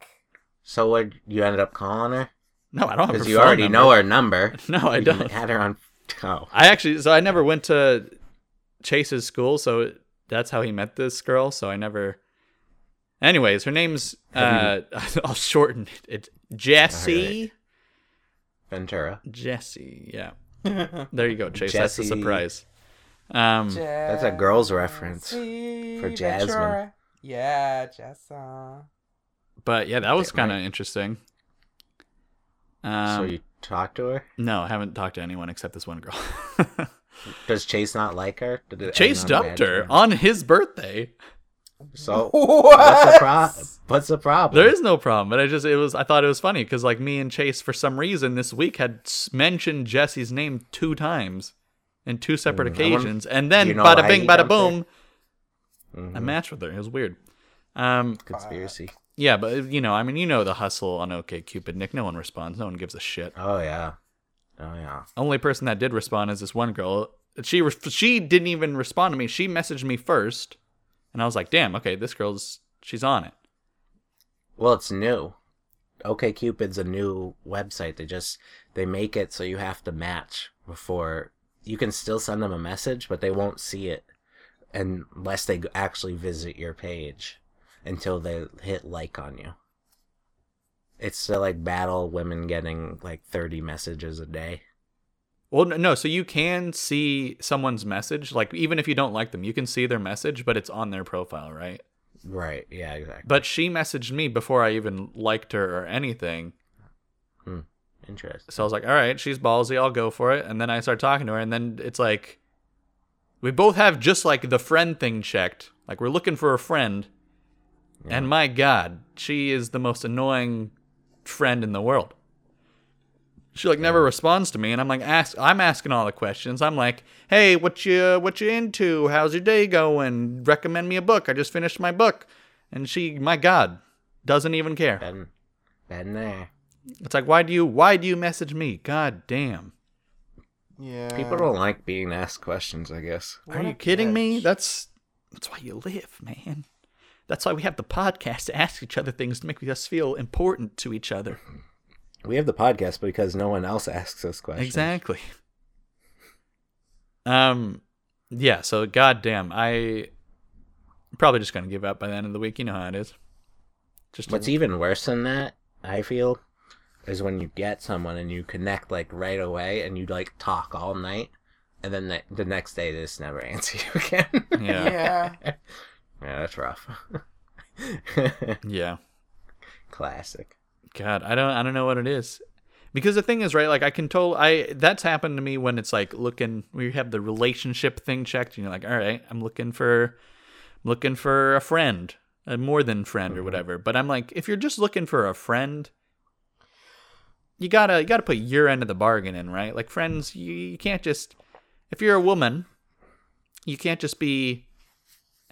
So what? You ended up calling her No, I don't have because her you already number. know her number. No, I You don't. Had her on. Oh, I actually, so I never went to Chase's school, so that's how he met this girl. So I never. Anyways, her name's uh, I'll shorten it. It's Jessie. Ventura. Jessie, yeah. There you go, Chase. That's a Jessie. surprise. Um, That's a girl's reference Jesse for Jasmine. Ventura. Yeah, Jessa. but yeah, that was kind of might- interesting. so Um, you talked to her? no, I haven't talked to anyone except this one girl. Does Chase not like her? Did it Chase on a dumped bad her term? on his birthday. So What? what's the pro- What's the problem? There is no problem, but I just it was I thought it was funny because like me and Chase for some reason this week had mentioned Jesse's name two times in two separate Mm, I wonder- occasions, and then you know bada bing, bada dumped her? boom, Mhm. I matched with her. It was weird. Um, Conspiracy. yeah, but you know, I mean, you know the hustle on OK Cupid, Nick. No one responds. No one gives a shit. Oh yeah. Oh yeah. Only person that did respond is this one girl. She re- she didn't even respond to me. She messaged me first, and I was like, damn, okay, this girl's she's on it. Well, it's new. OK Cupid's a new website. They just they make it so you have to match before you can still send them a message, but they won't see it unless they actually visit your page until they hit like on you. It's to like battle women getting like 30 messages a day. Well, no, so you can see someone's message, like even if you don't like them, you can see their message, but it's on their profile, right? Right. Yeah, exactly. But she messaged me before I even liked her or anything. Hmm. Interesting. So I was like, all right, she's ballsy, I'll go for it. And then I start talking to her, and then it's like, we both have just like the friend thing checked. Like we're looking for a friend. And my God, she is the most annoying friend in the world. She like never responds to me, and I'm like, ask. I'm asking all the questions. I'm like, hey, what you what you into? How's your day going? Recommend me a book. I just finished my book, and she, my God, doesn't even care. Been, been there. It's like, why do you why do you message me? God damn. Yeah. People don't like being asked questions, I guess. Are you a kidding me? That's that's why you live, man. That's why we have the podcast to ask each other things to make us feel important to each other. We have the podcast because no one else asks us questions. Exactly. Um, yeah. So, goddamn, I probably just gonna give up by the end of the week. You know how it is. Just What's even worse than that, I feel, is when you get someone and you connect like right away and you like talk all night, and then the, the next day they just never answer you again. yeah, Yeah. yeah, that's rough. yeah. Classic. God, I don't, I don't know what it is. Because the thing is, right? Like I can tell I that's happened to me when it's like looking. We have the relationship thing checked. And you're like, all right, I'm looking for, looking for a friend, a more than friend or mm-hmm. whatever. But I'm like, if you're just looking for a friend, you gotta you gotta put your end of the bargain in, right? Like friends, you, you can't just if you're a woman, you can't just be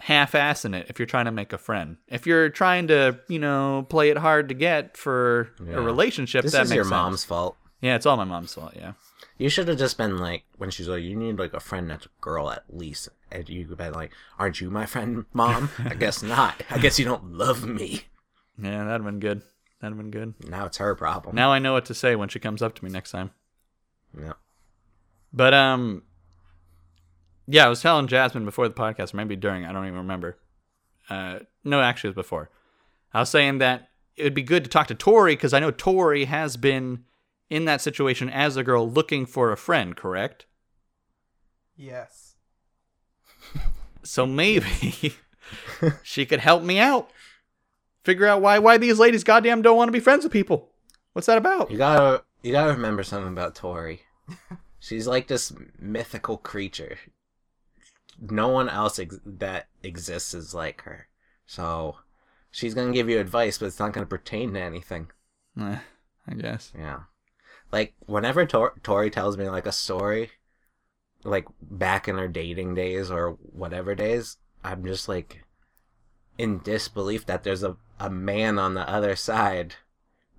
half-assing it if you're trying to make a friend. If you're trying to, you know, play it hard to get for Yeah. a relationship, This that is makes your sense. mom's fault. Yeah, it's all my mom's fault. Yeah. You should have just been like, when she's like, you need like a friend that's a girl at least. And you could be like, aren't you my friend, mom? I guess not. I guess you don't love me. Yeah, that'd been good. That'd been good. Now it's her problem. Now I know what to say when she comes up to me next time. Yeah. But um yeah, I was telling Jasmine before the podcast, or maybe during, I don't even remember. Uh no, actually it was before. I was saying that it would be good to talk to Tori because I know Tori has been in that situation as a girl looking for a friend, correct? Yes. So maybe she could help me out. Figure out why why these ladies goddamn don't want to be friends with people. What's that about? You gotta, you gotta remember something about Tori. She's like this mythical creature. No one else ex- that exists is like her. So, she's gonna give you advice, but it's not gonna pertain to anything. Eh, I guess. Yeah. Like whenever Tor- Tori tells me like a story, like back in her dating days or whatever days, I'm just like in disbelief that there's a, a man on the other side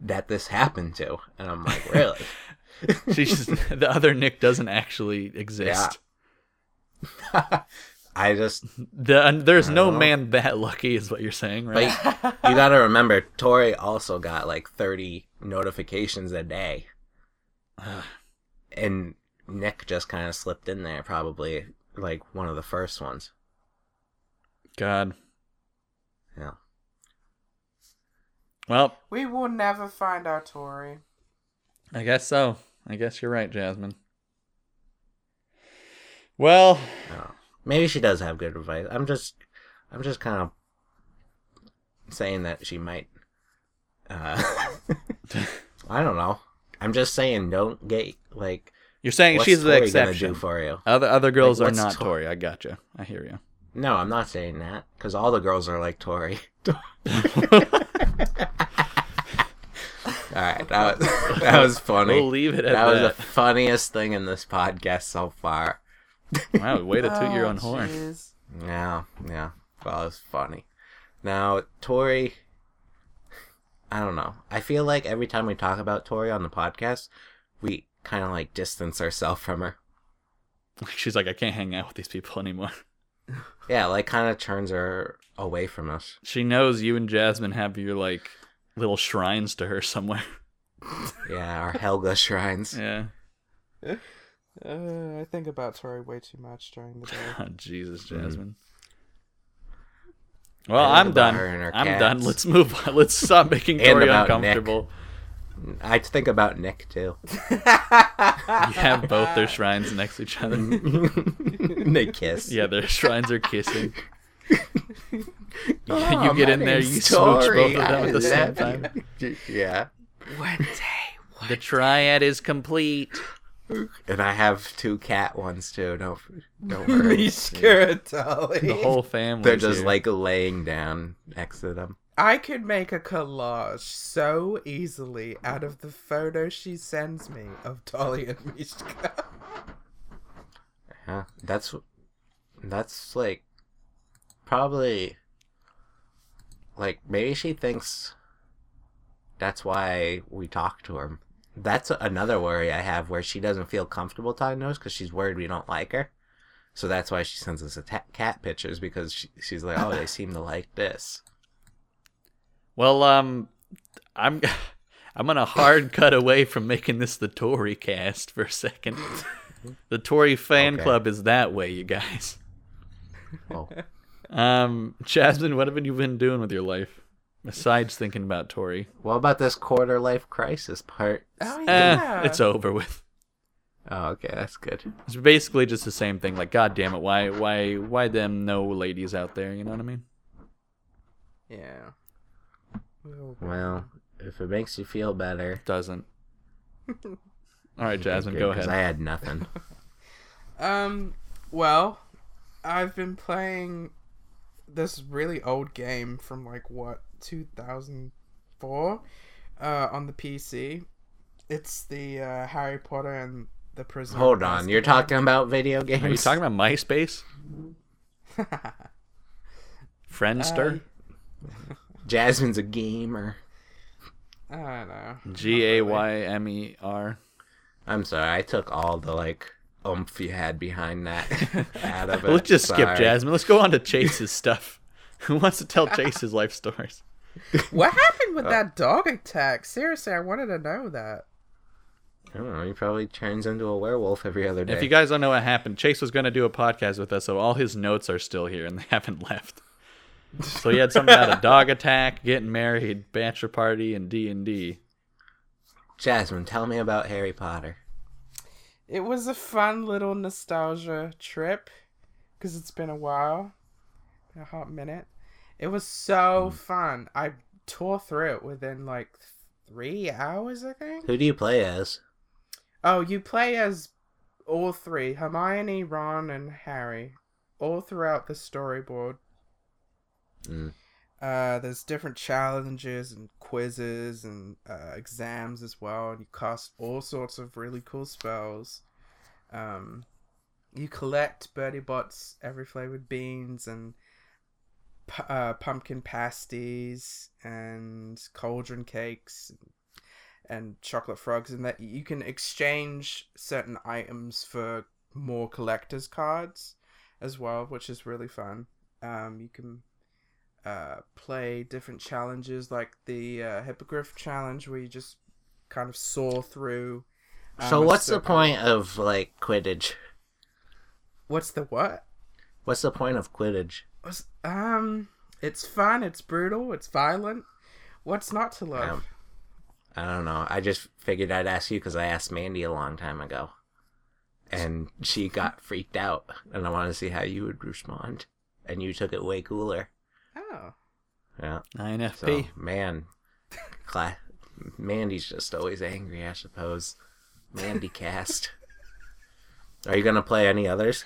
that this happened to. And I'm like, really? She's the other Nick doesn't actually exist. I just The and there's no know. man that lucky, is what you're saying, right? like you gotta remember Tori also got like 30 notifications a day. and Nick just kind of slipped in there, probably like one of the first ones. God. Yeah. Well, We will never find our Tori. I guess so. I guess you're right, Jasmine. Well, Oh. Maybe she does have good advice. I'm just, I'm just kind of saying that she might. Uh, I don't know. I'm just saying, don't get like. you're saying she's the Tori gonna exception. do for you? Other other girls Like, are not Tori? Tory. I gotcha. I hear you. No, I'm not saying that because all the girls are like Tori. All right, that was that was funny. We'll leave it at that That was the funniest thing in this podcast so far. Wow, way to toot your Oh, own horn. jeez. Yeah, yeah. Well, it was funny. Now, Tori, I don't know. I feel like every time we talk about Tori on the podcast, we kind of like distance ourselves from her. She's like, I can't hang out with these people anymore. Yeah, like kind of turns her away from us. She knows you and Jasmine have your like little shrines to her somewhere. Yeah, our Helga shrines. Yeah. Uh, I think about Tori way too much during the day. Oh, Jesus, Mm-hmm. Jasmine. Well, I think I'm done. her her I'm cats. done. Let's move on. Let's stop making And Tori about Nick. uncomfortable. I think about Nick too. You have both their shrines next to each other. they kiss. Yeah, their shrines are kissing. Oh, you get in there, you smooch Tori. both of them at the same time. Yeah. One day. The triad is complete. And I have two cat ones too. Don't don't worry. Mishka Dolly. The whole family. They're just like laying down next to them. I could make a collage so easily out of the photo she sends me of Dolly and Mishka. Yeah, that's that's like probably like maybe she thinks that's why we talk to her. That's another worry I have where she doesn't feel comfortable talking to us because she's worried we don't like her. So that's why she sends us a ta- cat pictures because she, she's like, oh, they seem to like this. Well, um, I'm. I'm gonna hard cut away from making this the Tori cast for a second. The Tori fan Okay. club is that way, you guys. Oh, Um, Jasmine, what have you been doing with your life besides thinking about Tori, what about this quarter life crisis part? Oh Eh, yeah, it's over with. Oh, okay, that's good. It's basically just the same thing. Like, god damn it, why, why, why them no ladies out there? You know what I mean? yeah. Well, if it makes you feel better, Doesn't. All right, Jasmine, good, go 'cause ahead. I had nothing. Um, well, I've been playing this really old game from like what 2004 uh, on the PC. It's the uh, Harry Potter and the Prisoner. Hold of on, you're talking about video games? Are you talking about MySpace? Friendster? Jasmine's a gamer. I don't know. G A Y M E R. I'm sorry, I took all the like oomph you had behind that out of it. Let's just skip Jasmine. Let's go on to Chase's stuff. Who wants to tell Chase his life stories? What happened Uh, with that dog attack? Seriously, I wanted to know that. I don't know. He probably turns into a werewolf every other day. If you guys don't know what happened, Chase was going to do a podcast with us, so all his notes are still here and they haven't left. So he had something about a dog attack, getting married, bachelor party, and D and D. Jasmine, tell me about Harry Potter. It was a fun little nostalgia trip because it's been a while, been a hot minute. It was so fun. I tore through it within like three hours, I think. Who do you play as? Oh, you play as all three Hermione, Ron, and Harry, all throughout the storyboard. Mm. Uh, there's different challenges and quizzes and uh, exams as well, and you cast all sorts of really cool spells. Um, you collect Bertie Bott's every flavored beans and uh, pumpkin pasties and cauldron cakes and chocolate frogs, and that you can exchange certain items for more collector's cards as well, which is really fun. Um, you can uh, play different challenges like the uh, hippogriff challenge where you just kind of saw through. um, so what's the point of like Quidditch? What's the what? What's the point of Quidditch? What's- Um, it's fun. It's brutal. It's violent. What's not to love? Um, I don't know. I just figured I'd ask you because I asked Mandy a long time ago, and she got freaked out, and I wanted to see how you would respond, and you took it way cooler. Oh, Yeah. So INFP. man, Cla- Mandy's just always angry. I suppose. Mandy cast. Are you gonna play any others?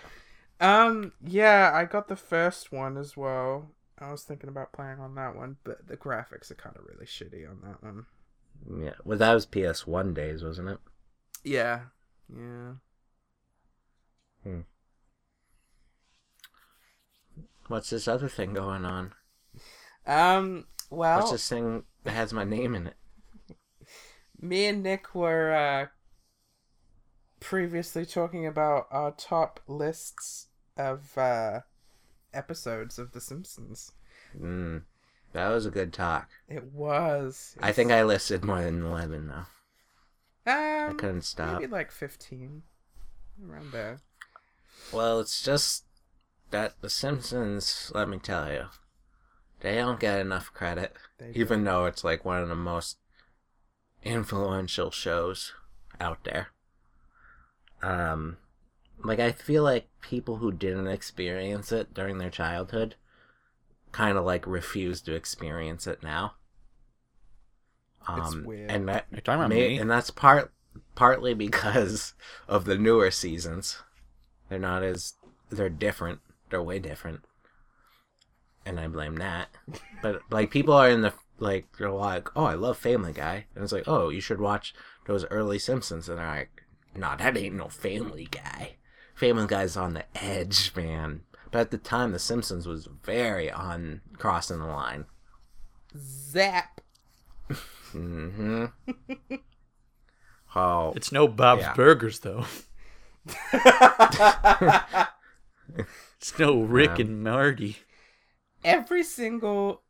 Um, yeah. I got the first one as well. I was thinking about playing on that one, but the graphics are kind of really shitty on that one. Yeah. Well, that was PS One days, wasn't it? Yeah, yeah. Hmm. What's this other thing going on? Um, well, What's this thing that has my name in it? me and Nick were uh, previously talking about our top lists of uh, episodes of The Simpsons. Mm, that was a good talk. It was. I think I listed more than eleven though. I um, couldn't stop. maybe like fifteen, around there. Well, it's just that The Simpsons. Let me tell you, they don't get enough credit, They even though it's like one of the most influential shows out there. Um, like I feel like people who didn't experience it during their childhood kind of like refuse to experience it now. It's Um, weird. and that You're talking about may- me? and that's part partly because of the newer seasons. They're not as they're different. They're way different, and I blame that. But like people are in the like they're like, oh, I love Family Guy, and it's like, oh, you should watch those early Simpsons, and they're like, nah, that ain't no Family Guy. Family Guy's on the edge, man. But at the time, The Simpsons was very on crossing the line. Zap. Mm-hmm. oh, It's no Bob's Yeah. Burgers though. it's no Rick Um, and Morty. Every single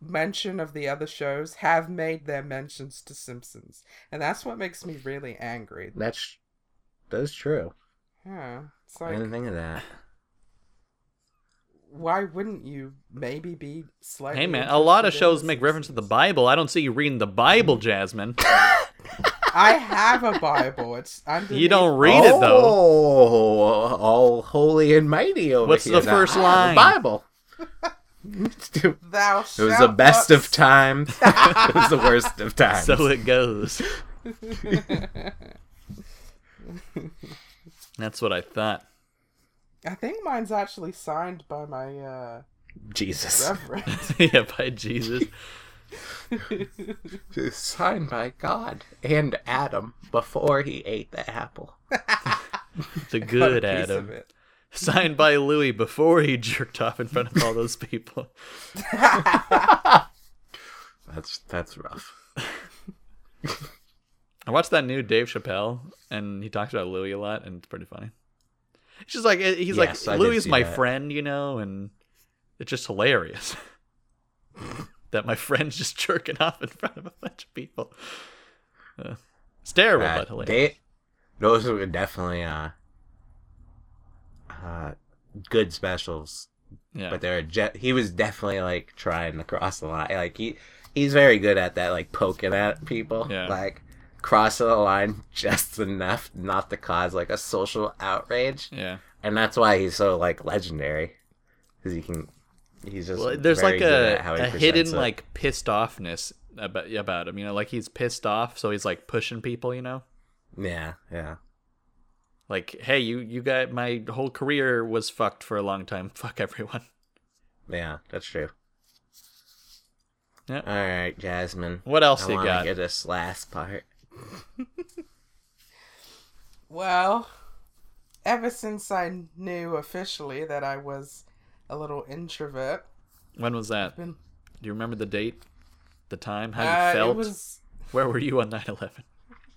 mention of the other shows have made their mentions to Simpsons, and that's what makes me really angry. That's that's true. Yeah, it's I like didn't think of that. why wouldn't you maybe be slightly? Hey man, a lot of shows make reference to the Bible. I don't see you reading the Bible, Jasmine. I have a Bible. It's underneath. You don't read it though. Oh, all holy and mighty over What's here. What's the first line? The Bible. it was the best not of times. it was the worst of times. So it goes. That's what I thought. I think mine's actually signed by my uh, Jesus. yeah, by Jesus. Signed by God and Adam before he ate the apple. The good Adam. Signed by Louis before he jerked off in front of all those people. That's that's rough. I watched that new Dave Chappelle, and he talks about Louis a lot, and it's pretty funny. It's just like he's Yes, like Louis is my that. friend, you know, and it's just hilarious that my friend's just jerking off in front of a bunch of people. Uh, it's terrible, Uh, but hilarious. they, those were definitely uh, uh, good specials. yeah, But they're je- he was definitely like trying to cross the line. Like he he's very good at that, like poking at people. Yeah. Like crossing the line just enough not to cause like a social outrage. yeah. And that's why he's so like legendary. Because he can he's just Well, there's like a, at how he a hidden it. like pissed offness about about him. You know, like he's pissed off, so he's like pushing people. You know, Yeah, yeah. like hey, you you got my whole career was fucked for a long time. Fuck everyone. Yeah, that's true. Yeah. All right, Jasmine. What else I you got? get this last part. Well, ever since I knew officially that I was a little introvert, When was that? been Do you remember the date, the time, how you uh, felt? was Where were you on 9/11?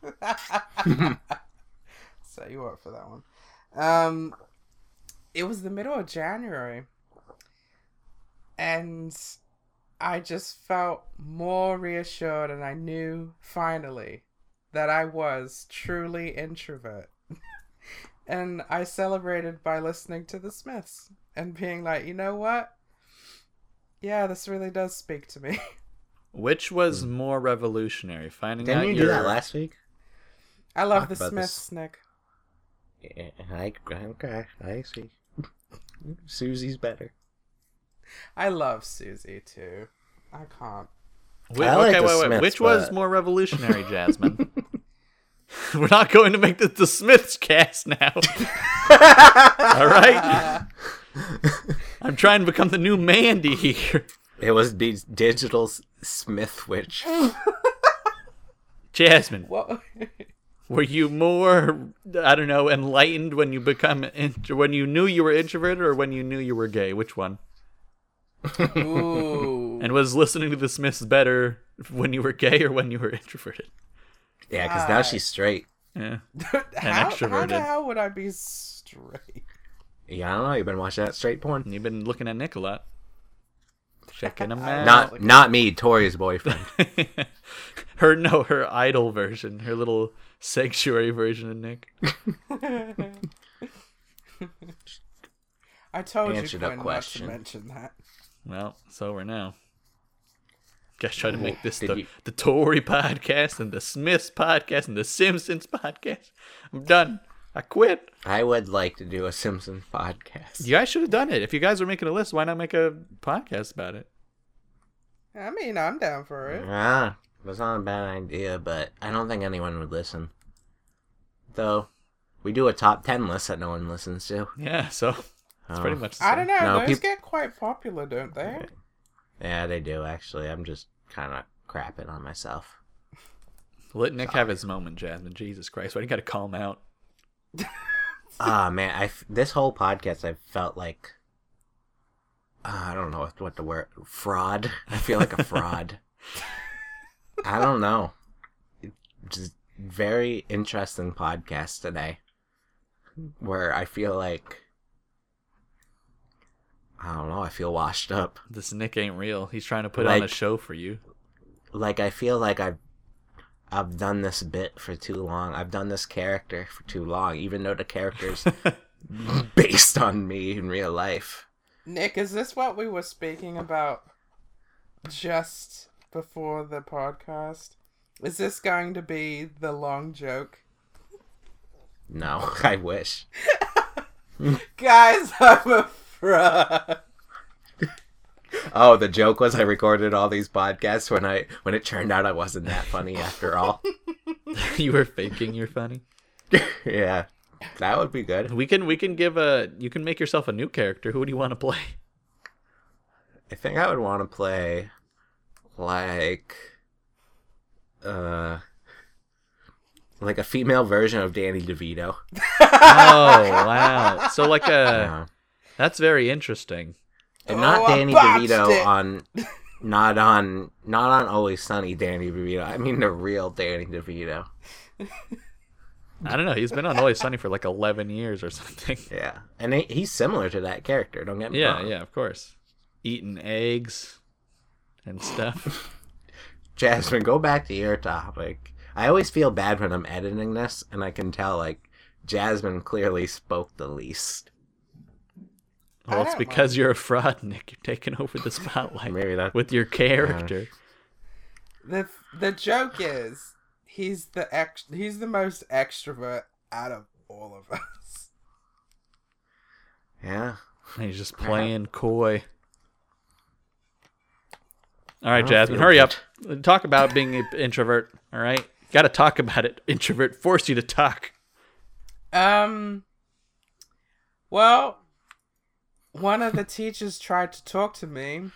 set you up for that one. Um, it was the middle of January, and I just felt more reassured, and I knew finally that I was truly introvert. and I celebrated by listening to the Smiths and being like, you know what? Yeah, this really does speak to me. Which was hmm. more revolutionary? Finding Didn't out you your do that last week? I love Talk the about this. Smiths, Nick. Yeah, I okay, I see. Susie's better. I love Susie too. I can't. Wait, I like okay, the wait, wait. Smiths, Which was more revolutionary, Jasmine? We're not going to make the, the Smiths cast now. All right. I'm trying to become the new Mandy here. It was the digital Smith witch. Jasmine, What? were you more, I don't know, enlightened when you become int- when you knew you were introverted or when you knew you were gay? Which one? Ooh. And was listening to the Smiths better when you were gay or when you were introverted? Yeah, because now she's straight. Yeah. how, how the extroverted. hell would I be straight? Yeah, I don't know. You've been watching that straight porn. You've been looking at Nick a lot. Checking him out. Not not me, Tori's boyfriend. her no, her idol version, her little sanctuary version of Nick. I told Answered you a Quinn, question. not to mention that. Well, so we're now. Guys try to make this Did the, you- the Tori podcast and the Smiths podcast and the Simpsons podcast. I'm done. I quit. I would like to do a Simpsons podcast. You guys should have done it. If you guys were making a list, why not make a podcast about it? I mean, I'm down for it. Ah, that's not a bad idea, but I don't think anyone would listen. Though, we do a top 10 list that no one listens to. Yeah, so it's Oh. pretty much. The I don't know. No, those peop- get quite popular, don't they? Yeah, they do, actually. I'm just kind of crapping on myself. Let Nick have his moment, Jasmine. Jesus Christ, why do you got to call him out? Ah, man, I this whole podcast, I felt like. Uh, I don't know what, what the word. Fraud. I feel like a fraud. I don't know. Just very interesting podcast today. Where I feel like. I don't know. I feel washed up. This Nick ain't real. He's trying to put on a show for you. Like I feel like I've I've done this bit for too long. I've done this character for too long, even though the character's based on me in real life. Nick, is this what we were speaking about just before the podcast? Is this going to be the long joke? No, I wish. Guys, I'm a Oh, the joke was I recorded all these podcasts when I when it turned out I wasn't that funny after all. you were faking you're funny. yeah. That would be good. We can we can give a you can make yourself a new character. Who do you want to play? I think I would want to play like uh like a female version of Danny DeVito. Oh wow! So like a Uh, that's very interesting. and not Oh, Danny DeVito it. on not on not on Always Sunny Danny DeVito. I mean the real Danny DeVito. I don't know. He's been on Always Sunny for like eleven years or something. Yeah. And he, he's similar to that character, don't get me Yeah, wrong. Yeah, yeah, of course. Eating eggs and stuff. Jasmine, go back to your topic. I always feel bad when I'm editing this, and I can tell like Jasmine clearly spoke the least. Well, it's don't because you're a fraud, Nick. You're taking over the spotlight Maybe that. with your character. The the joke is he's the ex he's the most extrovert out of all of us. Yeah. And he's just playing coy. All right, Jasmine, feel hurry up. Talk about being an introvert. All right, got to talk about it. Introvert force you to talk. Um. Well, one of the teachers tried to talk to me.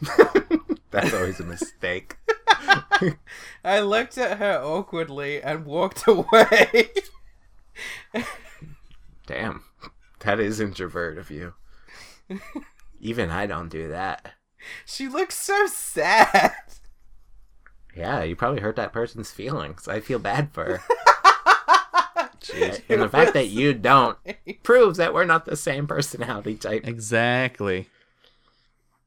That's always a mistake. I looked at her awkwardly and walked away. Damn. That is introvert of you. Even I don't do that. she looks so sad. Yeah, you probably hurt that person's feelings. I feel bad for her. Jeez. And the fact that you don't proves that we're not the same personality type. Exactly.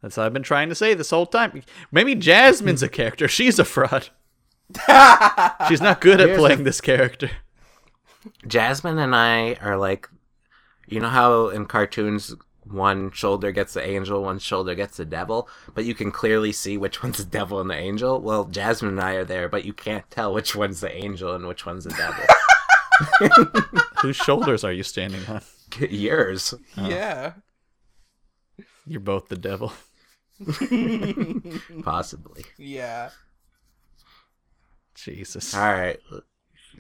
That's what I've been trying to say this whole time. Maybe Jasmine's a hmm. character. She's a fraud. She's not good at Here's playing the- this character. Jasmine and I are like, you know how in cartoons one shoulder gets the angel, one shoulder gets the devil, but you can clearly see which one's the devil and the angel. Well, Jasmine and I are there, but you can't tell which one's the angel and which one's the devil. Whose shoulders are you standing on? Yours. Oh. yeah. You're both the devil. Possibly. Yeah. Jesus. All right.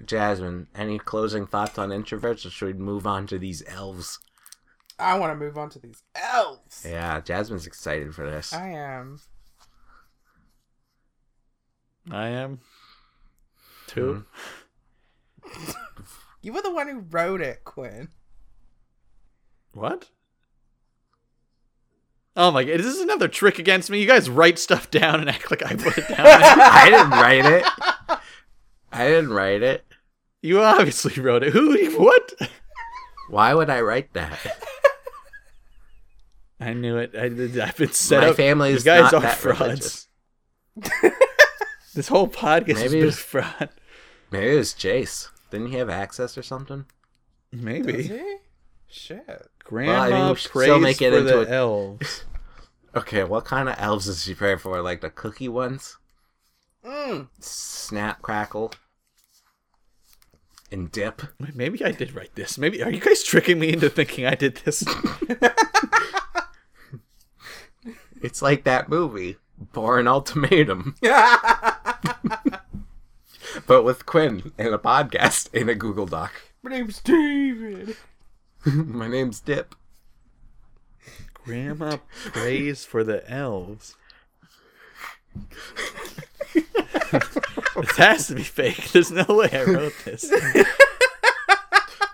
Jasmine, any closing thoughts on introverts, or should we move on to these elves? I want to move on to these elves. Yeah, Jasmine's excited for this. I am. I am. Two. Mm-hmm. You were the one who wrote it, Quinn. What? Oh my god, is this another trick against me? You guys write stuff down and act like I put it down. I didn't write it. I didn't write it. you obviously wrote it. Who? What? Why would I write that? I knew it. I, I've been set My up. family You is guys not are that frauds. This whole podcast has Maybe been a fraud. Maybe it was Jace. Didn't he have access or something? Does Maybe. he? Shit. Grandma Well, I mean, prays still make it for into the a- elves. Okay, what kind of elves does she pray for? Like the cookie ones? Mm. Snap, crackle, and dip. Maybe I did write this. Maybe are you guys tricking me into thinking I did this? It's like that movie, Bourne Ultimatum, but with Quinn and a podcast in a Google Doc. My name's David. My name's Dip. Grandma prays for the elves. this has to be fake. There's no way I wrote this.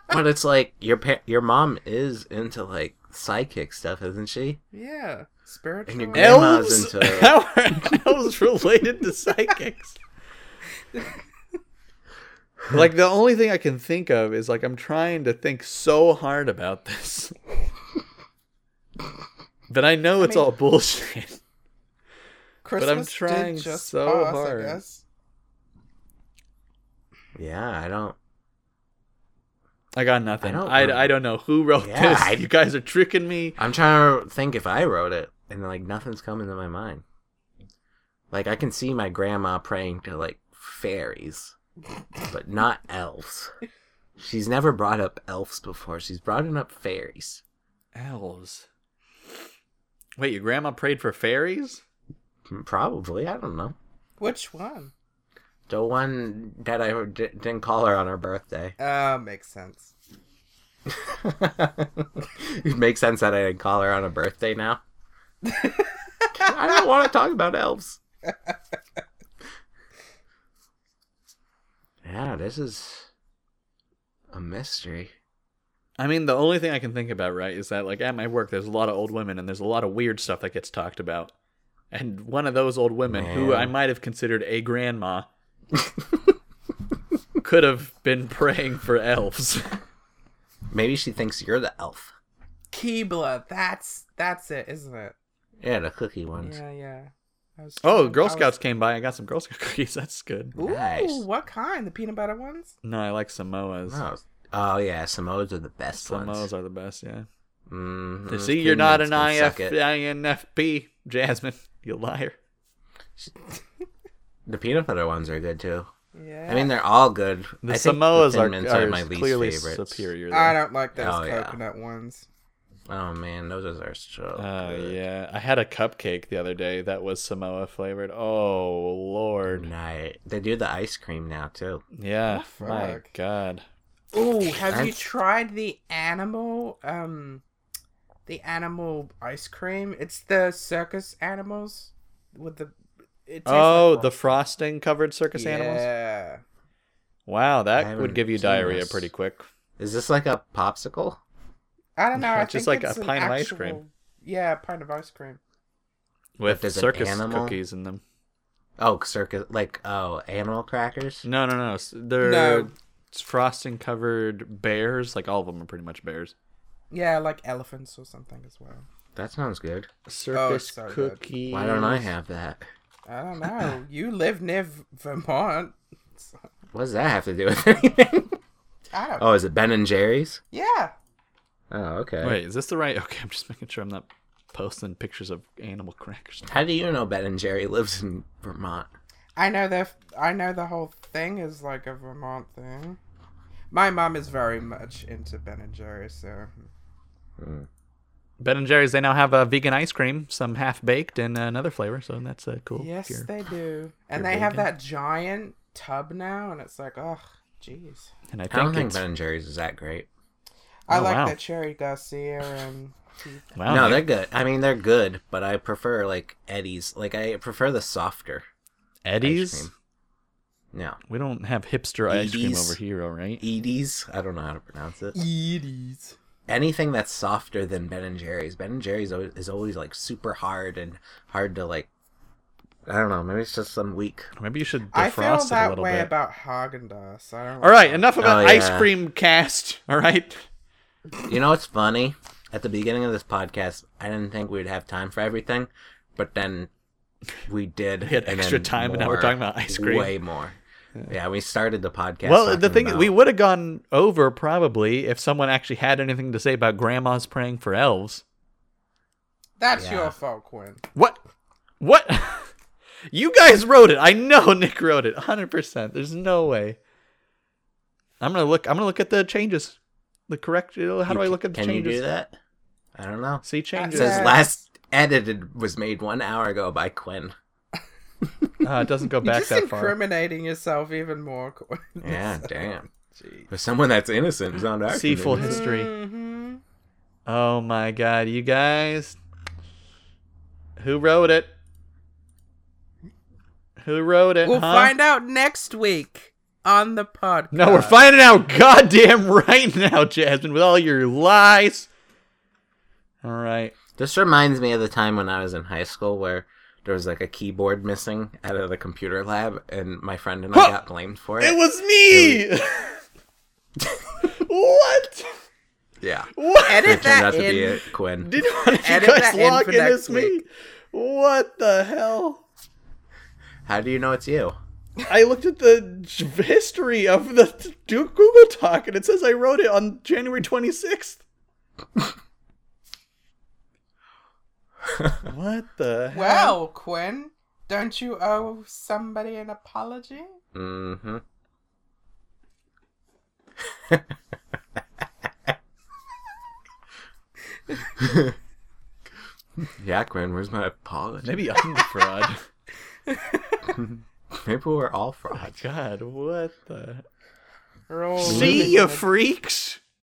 But it's like your pa- your mom is into like psychic stuff, isn't she? Yeah. Spiritual. And your Grandma's elves? into- How are elves related to psychics? like the only thing I can think of is like I'm trying to think so hard about this. But I know it's mean- all bullshit. Christmas I'm trying did just so pass, hard. I guess. Yeah, I don't. I got nothing. I I don't I, remember. don't know who wrote Yeah, this. I- You guys are tricking me. I'm trying to think if I wrote it, and like nothing's coming to my mind. Like I can see my grandma praying to like fairies, but not elves. She's never brought up elves before. She's brought up fairies. Elves. Wait, your grandma prayed for fairies? Probably, I don't know. Which one? The one that I d- didn't call her on her birthday. Uh, makes sense. it makes sense that I didn't call her on a birthday now. I don't want to talk about elves. Yeah, this is a mystery. I mean, the only thing I can think about, right, is that like at my work, there's a lot of old women, and there's a lot of weird stuff that gets talked about. And one of those old women, who I might have considered a grandma, could have been praying for elves. Maybe she thinks you're the elf. Keebler, that's that's it, isn't it? Yeah, the cookie ones. Yeah, yeah. I was Oh, trying- Girl I was- Scouts came by. I got some Girl Scout cookies. That's good. Ooh, Nice. what kind? The peanut butter ones? No, I like Samoas. Oh, oh yeah, Samoas are the best ones. Samoas ones. are the best, yeah. Mm, You those see, you're not an peanuts IF. INFP, Jasmine. You liar. The peanut butter ones are good too. Yeah. I mean, they're all good. The I think Samoas the are, Thin Mints are my least clearly favorites. superior. I don't like those Oh, yeah. coconut ones. Oh man, those are so. Oh good. yeah, I had a cupcake the other day that was Samoa flavored. Oh lord, Night. They do the ice cream now too. yeah, Oh, my god. Ooh, have you tried the animal um the animal ice cream? It's the circus animals with the it Oh, like the frosting covered circus animals. Yeah. Wow, that would give you diarrhea this. pretty quick. Is this like a popsicle? I don't know. I It's just think like a it's an pint of ice cream. Yeah, a pint of ice cream. With there's an circus animal? cookies in them. Oh, circus like oh, animal crackers. No, no, no. s- They're No. frosting covered bears. Like all of them are pretty much bears. Yeah, like elephants or something as well. That sounds good. Circus oh, so good. Why don't I have that? I don't know. you live near V- Vermont. so- What does that have to do with anything? I don't. oh, is it Ben and Jerry's? Yeah. Oh, okay. Wait, is this the right? Okay, I'm just making sure I'm not posting pictures of animal crackers. How do you know Ben and Jerry lives in Vermont? I know the I know the whole thing is like a Vermont thing. My mom is very much into Ben and Jerry, so Ben and Jerry's they now have a vegan ice cream, some half baked and another flavor, so that's uh, cool. yes, they do. And you're they have that giant tub now, and it's like, oh, jeez. and I I don't think think Ben and Jerry's is that great. Oh, I Oh, like wow. the Cherry Garcia and wow. no, Nick. they're good. I mean, they're good, but I prefer like Eddie's. Like I prefer the softer ice Eddie's. cream. No, We don't have hipster ice cream over here, all right? Edy's. I don't know how to pronounce it. Edy's. Anything that's softer than Ben and Jerry's. Ben and Jerry's always, is always like super hard and hard to like. I don't know. Maybe it's just some weak. Maybe you should I feel defrost it a that little way bit. about Haagen Dazs. I don't. all right, like enough about Oh, ice cream cast. All right. You know what's funny? At the beginning of this podcast, I didn't think we'd have time for everything, but then we did. We had extra then time, and now we're talking about ice cream. Way more. Yeah, we started the podcast. well, the thing about- we would have gone over probably if someone actually had anything to say about grandmas praying for elves. That's Yeah. your fault, Quinn. What? What? you guys wrote it. I know Nick wrote it. 100%. There's no way. I'm going to look I'm going to look at the changes. The correct How do I look at the Can changes? you do that? I don't know. See changes. It changes. says last edited was made one hour ago by Quinn. Uh, it doesn't go back You're back just that far. incriminating yourself even more, Quinn. Yeah, damn. Jeez. For someone that's innocent is not acting. See full innocent. history. Mhm. Oh my god, you guys. Who wrote it? Who wrote it? We'll huh? find out next week on the podcast. No, we're finding out goddamn right now, Jasmine, with all your lies. All right. This reminds me of the time when I was in high school where there was like a keyboard missing out of the computer lab, and my friend and I Huh! got blamed for it. It was me. what? Yeah. What? Edit It turned that out to be in. it, Quinn. Did, why did you Edit guys that in in next as me? week. What the hell? How do you know it's you? I looked at the history of the Duke Google Talk and it says I wrote it on January 26th. what the hell? Well, Quinn, don't you owe somebody an apology? Mm-hmm. yeah, Quinn, where's my apology? Maybe I'm the fraud. Maybe we're all oh, frauds. God, what the? See you freaks.